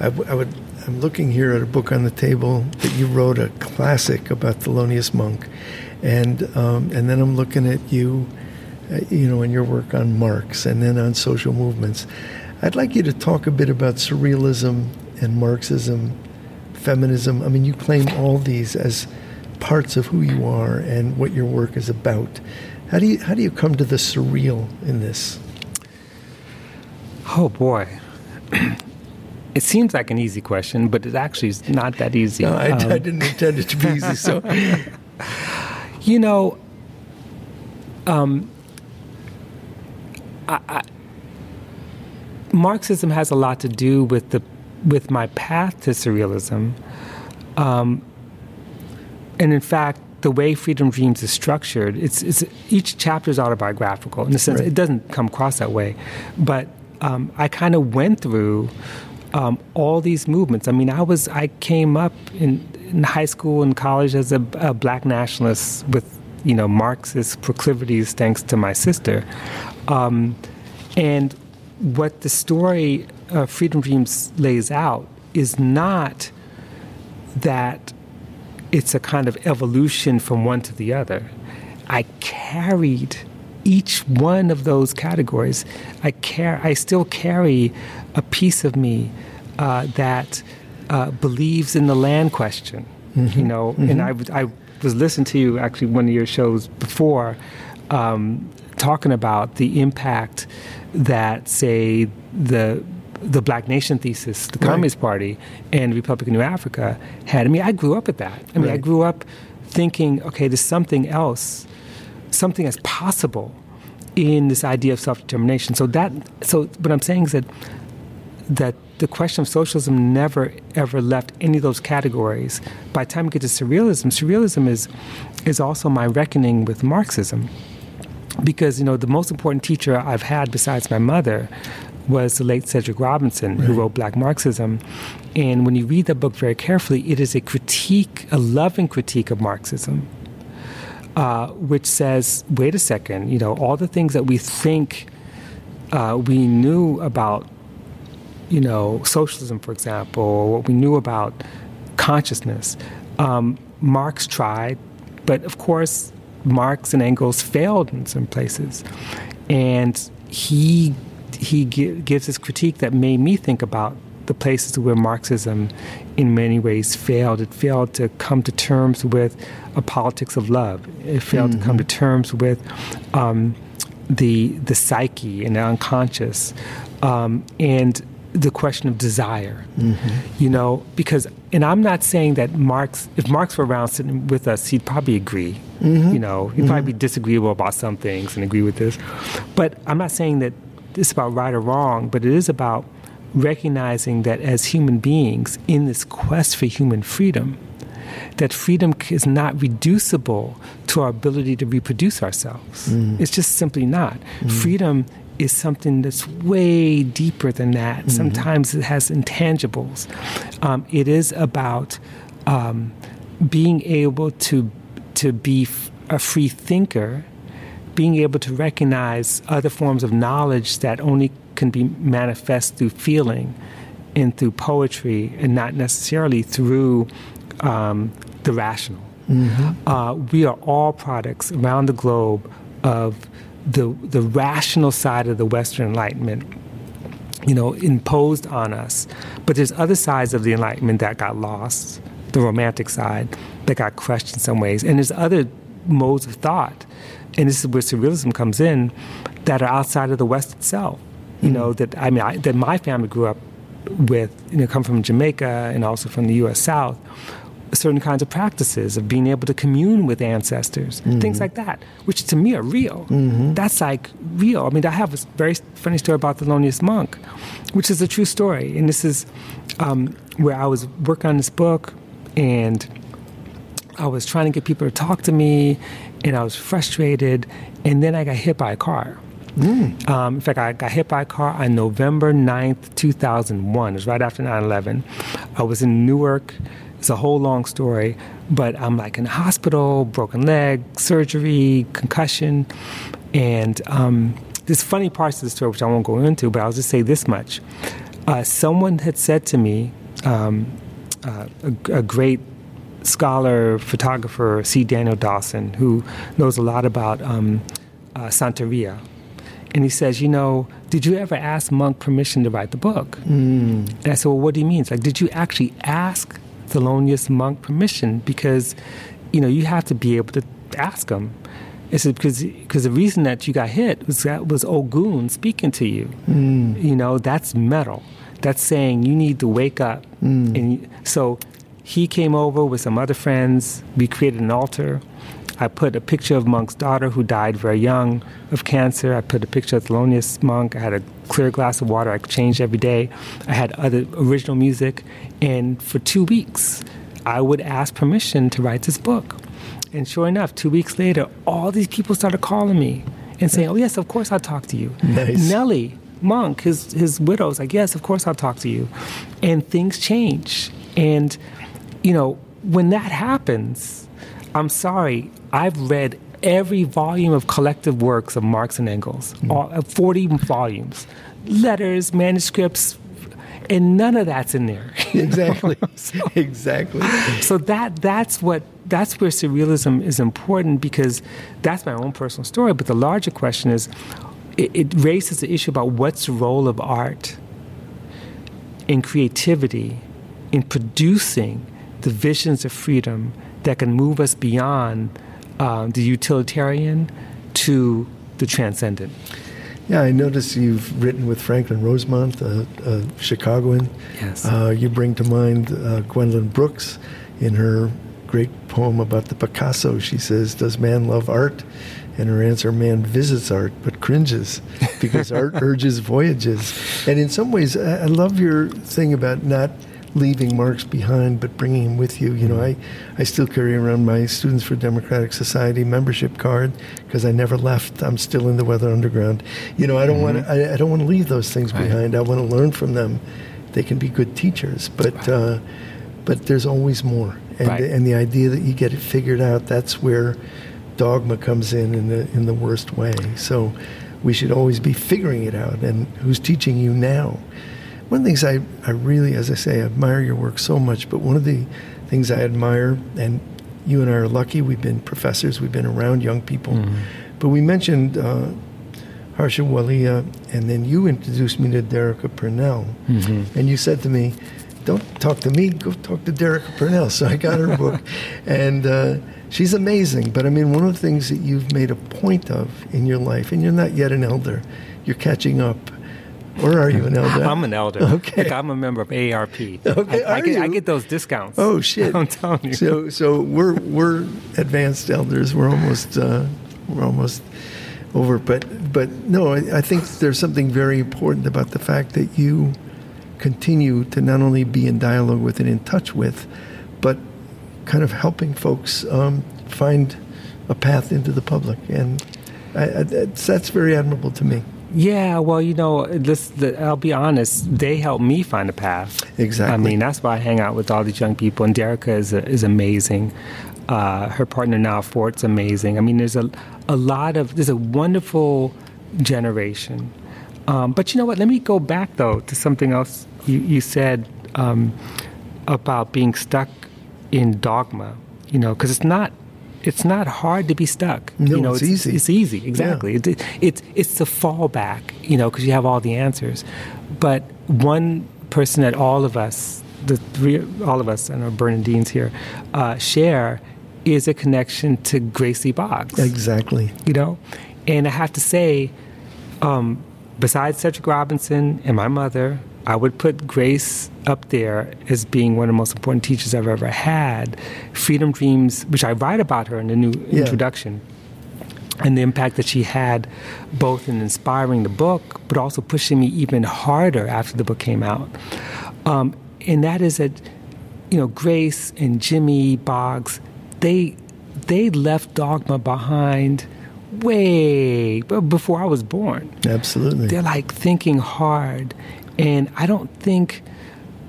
S3: I, w- I would, I'm looking here at a book on the table that you wrote, a classic about Thelonious Monk. And, um, and then I'm looking at you, uh, you know, and your work on Marx and then on social movements. I'd like you to talk a bit about surrealism and Marxism, feminism. I mean, you claim all these as parts of who you are and what your work is about. How do you how do you come to the surreal in this?
S11: Oh boy. It seems like an easy question, but it actually is not that easy.
S3: No, I,
S11: Um,
S3: I didn't intend it to be easy. So,
S11: You know, um, I, I, Marxism has a lot to do with the with my path to surrealism, um, and in fact, the way Freedom Dreams is structured, it's, it's each chapter is autobiographical in the sense
S3: Right.
S11: it doesn't come across that way, but um, I kind of went through um, all these movements. I mean, I was I came up in, in high school and college as a, a black nationalist with you know Marxist proclivities, thanks to my sister, um, and what the story of Freedom Dreams lays out is not that it's a kind of evolution from one to the other. I carried each one of those categories. I care. I still carry a piece of me uh, that uh, believes in the land question. You know, and I, was- I was listening to you actually one of your shows before, um, talking about the impact that say the the Black Nation thesis, the
S3: Right.
S11: Communist Party, and Republic of New Africa had. I mean, I grew up with that. I mean, I grew up thinking, okay, there's something else, something that's possible in this idea of self-determination. So that, so what I'm saying is that that the question of socialism never ever left any of those categories. By the time we get to surrealism, surrealism is is also my reckoning with Marxism because you know the most important teacher I've had besides my mother was the late Cedric Robinson, who wrote Black Marxism. And when you read that book very carefully, it is a critique, a loving critique of Marxism, uh, which says, wait a second, you know, all the things that we think uh, we knew about, you know, socialism, for example, or what we knew about consciousness, um, Marx tried, but of course, Marx and Engels failed in some places, and he he gi- gives this critique that made me think about the places where Marxism, in many ways, failed. It failed to come to terms with a politics of love. It failed to come to terms with um, the the psyche and the unconscious, um, and the question of desire. You know, because and I'm not saying that Marx, if Marx were around sitting with us, he'd probably agree. You know, he'd probably be disagreeable about some things and agree with this, but I'm not saying that it's about right or wrong, but it is about recognizing that as human beings in this quest for human freedom, that freedom is not reducible to our ability to reproduce ourselves. It's just simply not. Freedom is something that's way deeper than that. Sometimes it has intangibles. Um, it is about um, being able to to be f- a free thinker being able to recognize other forms of knowledge that only can be manifest through feeling and through poetry and not necessarily through um, the rational. Uh, we are all products around the globe of the, the rational side of the Western Enlightenment you know, imposed on us. But there's other sides of the Enlightenment that got lost, the romantic side that got crushed in some ways, and there's other modes of thought, and this is where surrealism comes in, that are outside of the West itself. You know mm-hmm. that I mean I, that my family grew up with. You know, come from Jamaica and also from the U.S. South. Certain kinds of practices of being able to commune with ancestors, mm-hmm. things like that, which to me are real. Mm-hmm. That's like real. I mean, I have a very funny story about the Thelonious Monk, which is a true story, and this is um, where I was working on this book, and I was trying to get people to talk to me, and I was frustrated, and then I got hit by a car. Um, in fact, I got hit by a car on November 9th, 2001. It was right after 9 11. I was in Newark. It's a whole long story, but I'm like in the hospital, broken leg, surgery, concussion. And um, there's funny parts of the story, which I won't go into, but I'll just say this much. Uh, someone had said to me, um, uh, a, a great scholar, photographer, C. Daniel Dawson, who knows a lot about um, uh, Santeria. And he says, You know, did you ever ask Monk permission to write the book? And I said, Well, what do you mean? It's like, did you actually ask Thelonious Monk permission? Because, you know, you have to be able to ask him. I said, because because the reason that you got hit was that was Ogun speaking to you. You know, that's metal. That's saying you need to wake up. And so he came over with some other friends. We created an altar. I put a picture of Monk's daughter who died very young of cancer. I put a picture of Thelonious Monk. I had a clear glass of water I changed every day. I had other original music. And for two weeks, I would ask permission to write this book. And sure enough, two weeks later, all these people started calling me and saying, Oh, yes, of course I'll talk to you.
S3: Nice.
S11: Nellie Monk, his, his widow, was like, Yes, of course I'll talk to you. And things change. And, you know, when that happens, I'm sorry, I've read every volume of collective works of Marx and Engels, all, uh, 40 volumes, letters, manuscripts, and none of that's in there.
S3: Exactly. exactly.
S11: So that that's what that's where surrealism is important because that's my own personal story. But the larger question is, it, it raises the issue about what's the role of art in creativity, in producing the visions of freedom that can move us beyond uh, the utilitarian to the transcendent.
S3: Yeah, I notice you've written with Franklin Rosemont, a, a Chicagoan.
S11: Yes.
S3: Uh, you bring to mind uh, Gwendolyn Brooks in her great poem about the Picasso. She says, Does man love art? And her answer, man visits art but cringes because art urges voyages. And in some ways, I I love your thing about not leaving marks behind but bringing them with you. You know, I, I still carry around my Students for Democratic Society membership card because I never left. I'm still in the Weather Underground. You know, I don't want to. I, I don't want to leave those things behind. I want to learn from them. They can be good teachers, but uh, but there's always more. And
S11: Right.
S3: and the idea that you get it figured out, that's where dogma comes in in the in the worst way. So we should always be figuring it out. And who's teaching you now? One of the things I, I really, as I say, admire your work so much, but one of the things I admire, and you and I are lucky, we've been professors, we've been around young people, but we mentioned uh, Harsha Walia, and then you introduced me to Derecka Purnell, and you said to me, don't talk to me, go talk to Derecka Purnell. So I got her book, and uh, she's amazing. But I mean, one of the things that you've made a point of in your life, and you're not yet an elder, you're catching up. Or are you an elder?
S11: I'm an elder.
S3: Okay.
S11: Look, I'm a member of AARP.
S3: Okay,
S11: I, I get, I get those discounts.
S3: Oh shit!
S11: I'm telling you.
S3: So so we're we're advanced elders. We're almost uh, we're almost over. But but no, I, I think there's something very important about the fact that you continue to not only be in dialogue with and in touch with, but kind of helping folks um, find a path into the public, and I, I, that's, that's very admirable to me.
S11: Yeah, well, you know, this, the, I'll be honest. They helped me find a path.
S3: Exactly.
S11: I mean, that's why I hang out with all these young people. And Derecka is is amazing. Uh, her partner now, Fort's amazing. I mean, there's a a lot of there's a wonderful generation. Um, but you know what? Let me go back though to something else you you said um, about being stuck in dogma. You know, because it's not. It's not hard to be stuck.
S3: No,
S11: you know,
S3: it's easy.
S11: It's easy, exactly. It, it's it's the fallback, you know, because you have all the answers. But one person that all of us, the three, all of us, and our Bernardines here, uh, share is a connection to Grace Lee Boggs.
S3: Exactly.
S11: You know, and I have to say, um, besides Cedric Robinson and my mother, I would put Grace up there as being one of the most important teachers I've ever had. Freedom Dreams, which I write about her in the new
S3: Yeah.
S11: introduction, and the impact that she had both in inspiring the book, but also pushing me even harder after the book came out. Um, and that is that, you know, Grace and Jimmy Boggs, they they left dogma behind way before I was born.
S3: Absolutely.
S11: They're like thinking hard. And I don't think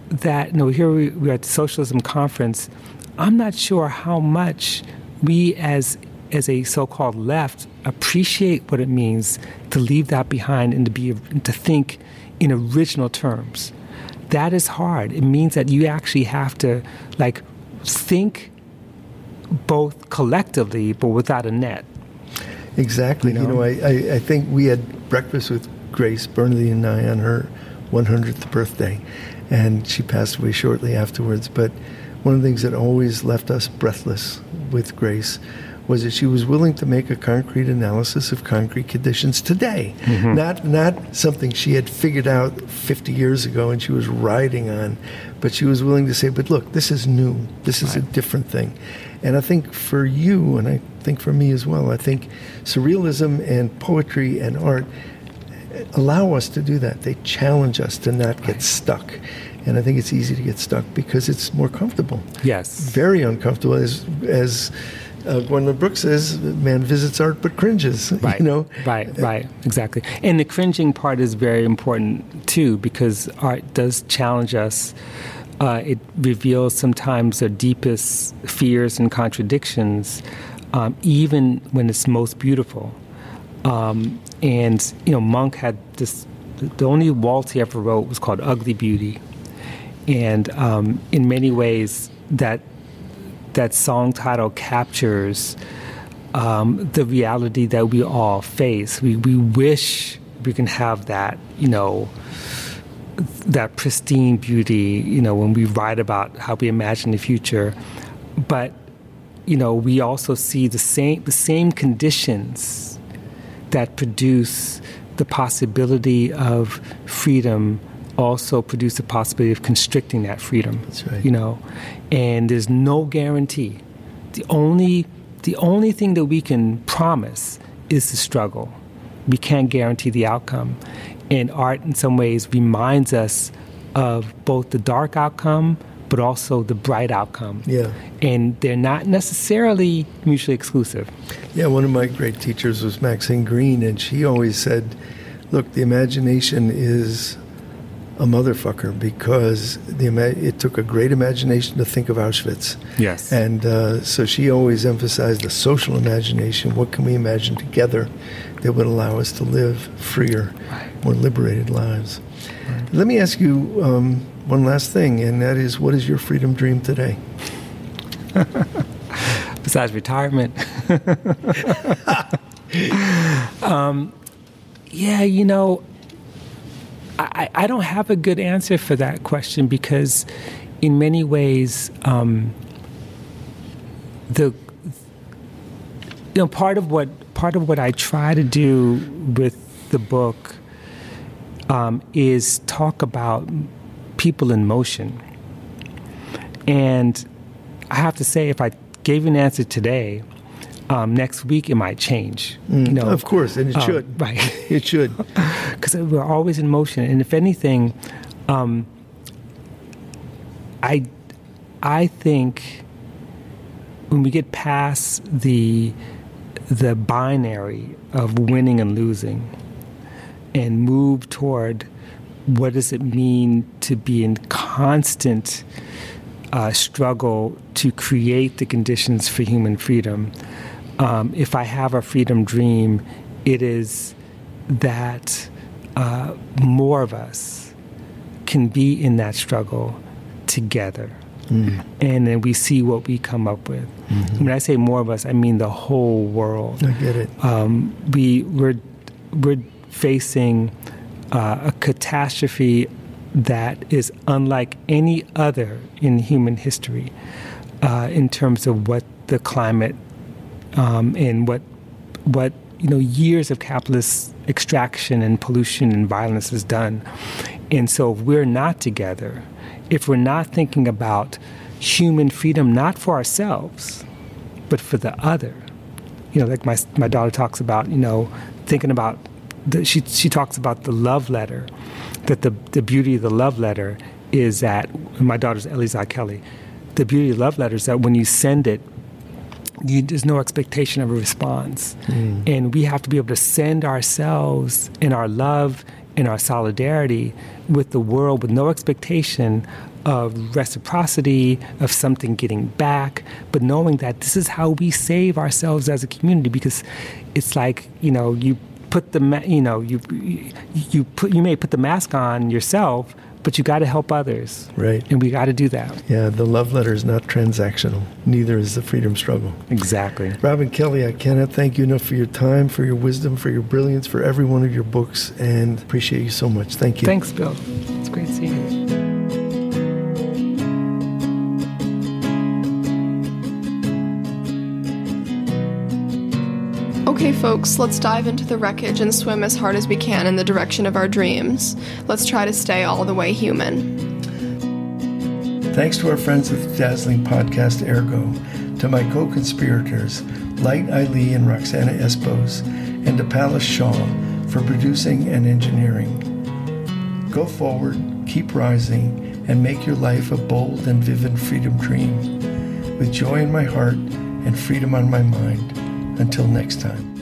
S11: that, you no, here we, we're at the Socialism Conference. I'm not sure how much we as as a so-called left appreciate what it means to leave that behind and to be to think in original terms. That is hard. It means that you actually have to like think both collectively but without a net.
S3: Exactly. You know, I, I, I think we had breakfast with Grace Bernardine and I on her 100th birthday, and she passed away shortly afterwards. But one of the things that always left us breathless with Grace was that she was willing to make a concrete analysis of concrete conditions today,
S12: Mhm.
S3: not not something she had figured out 50 years ago and she was riding on, but she was willing to say, "But look, this is new. This is a different thing." And I think for you, and I think for me as well, I think surrealism and poetry and art allow us to do that. They challenge us to not get stuck. And I think it's easy to get stuck because it's more comfortable.
S11: Yes.
S3: Very uncomfortable. As, as uh, Gwendolyn Brooks says, man visits art but cringes.
S11: Right.
S3: You know?
S11: Right, right, exactly. And the cringing part is very important too because art does challenge us. Uh, it reveals sometimes our deepest fears and contradictions, um, even when it's most beautiful. Um, and you know, Monk had this. The only waltz he ever wrote was called "Ugly Beauty," and um, in many ways, that that song title captures um, the reality that we all face. We we wish we can have that, you know, that pristine beauty, you know, when we write about how we imagine the future, but you know, we also see the same the same conditions that produce the possibility of freedom also produce the possibility of constricting that freedom.
S3: That's right.
S11: You know, and there's no guarantee. The only the only thing that we can promise is the struggle. We can't guarantee the outcome. And art, in some ways, reminds us of both the dark outcome, but also the bright outcome.
S3: Yeah.
S11: And they're not necessarily mutually exclusive.
S3: Yeah, one of my great teachers was Maxine Greene, and she always said, "Look, the imagination is a motherfucker because the ima- it took a great imagination to think of Auschwitz."
S11: Yes.
S3: And uh, so she always emphasized the social imagination. What can we imagine together that would allow us to live freer, more liberated lives? Let me ask you um, one last thing, and that is, what is your freedom dream today?
S11: Besides retirement. um, yeah, you know, I, I don't have a good answer for that question because, in many ways, um, the you know part of what part of what I try to do with the book um, is talk about people in motion, and I have to say, if I gave you an answer today, um, next week it might change.
S3: Mm,
S11: you know,
S3: of course, and it
S11: um,
S3: should.
S11: Right,
S3: it should,
S11: because we're always in motion. And if anything, um, I, I think when we get past the the binary of winning and losing, and move toward what does it mean to be in constant uh, struggle to create the conditions for human freedom. Um, if I have a freedom dream, it is that uh, more of us can be in that struggle together.
S3: Mm.
S11: And then we see what we come up with.
S3: Mhm.
S11: When I say more of us, I mean the whole world.
S3: I get it.
S11: Um, we we're we're facing uh, a catastrophe that is unlike any other in human history uh, in terms of what the climate um, and what what you know years of capitalist extraction and pollution and violence has done. And so if we're not together, if we're not thinking about human freedom not for ourselves, but for the other. You know, like my my daughter talks about, you know, thinking about the, she she talks about the love letter, that the the beauty of the love letter is that my daughter's Elleza Kelley. The beauty of love letter is that when you send it, you, there's no expectation of a response, mm. and we have to be able to send ourselves in our love in our solidarity with the world with no expectation of reciprocity, of something getting back, but knowing that this is how we save ourselves as a community because it's like, you know, you put the, ma- you know, you, you, put, you may put the mask on yourself, but you got to help others.
S3: Right.
S11: And we got to do that.
S3: Yeah, the love letter is not transactional. Neither is the freedom struggle.
S11: Exactly.
S3: Robin Kelley, I cannot thank you enough for your time, for your wisdom, for your brilliance, for every one of your books, and appreciate you so much. Thank you.
S11: Thanks, Bill. It's great seeing you.
S2: Okay, folks, let's dive into the wreckage and swim as hard as we can in the direction of our dreams. Let's try to stay all the way human.
S3: Thanks to our friends at the Dazzling Podcast AirGo, to my co conspirators, Light Eileen and Roxana Espos, and to Palace Shaw for producing and engineering. Go forward, keep rising, and make your life a bold and vivid freedom dream. With joy in my heart and freedom on my mind. Until next time.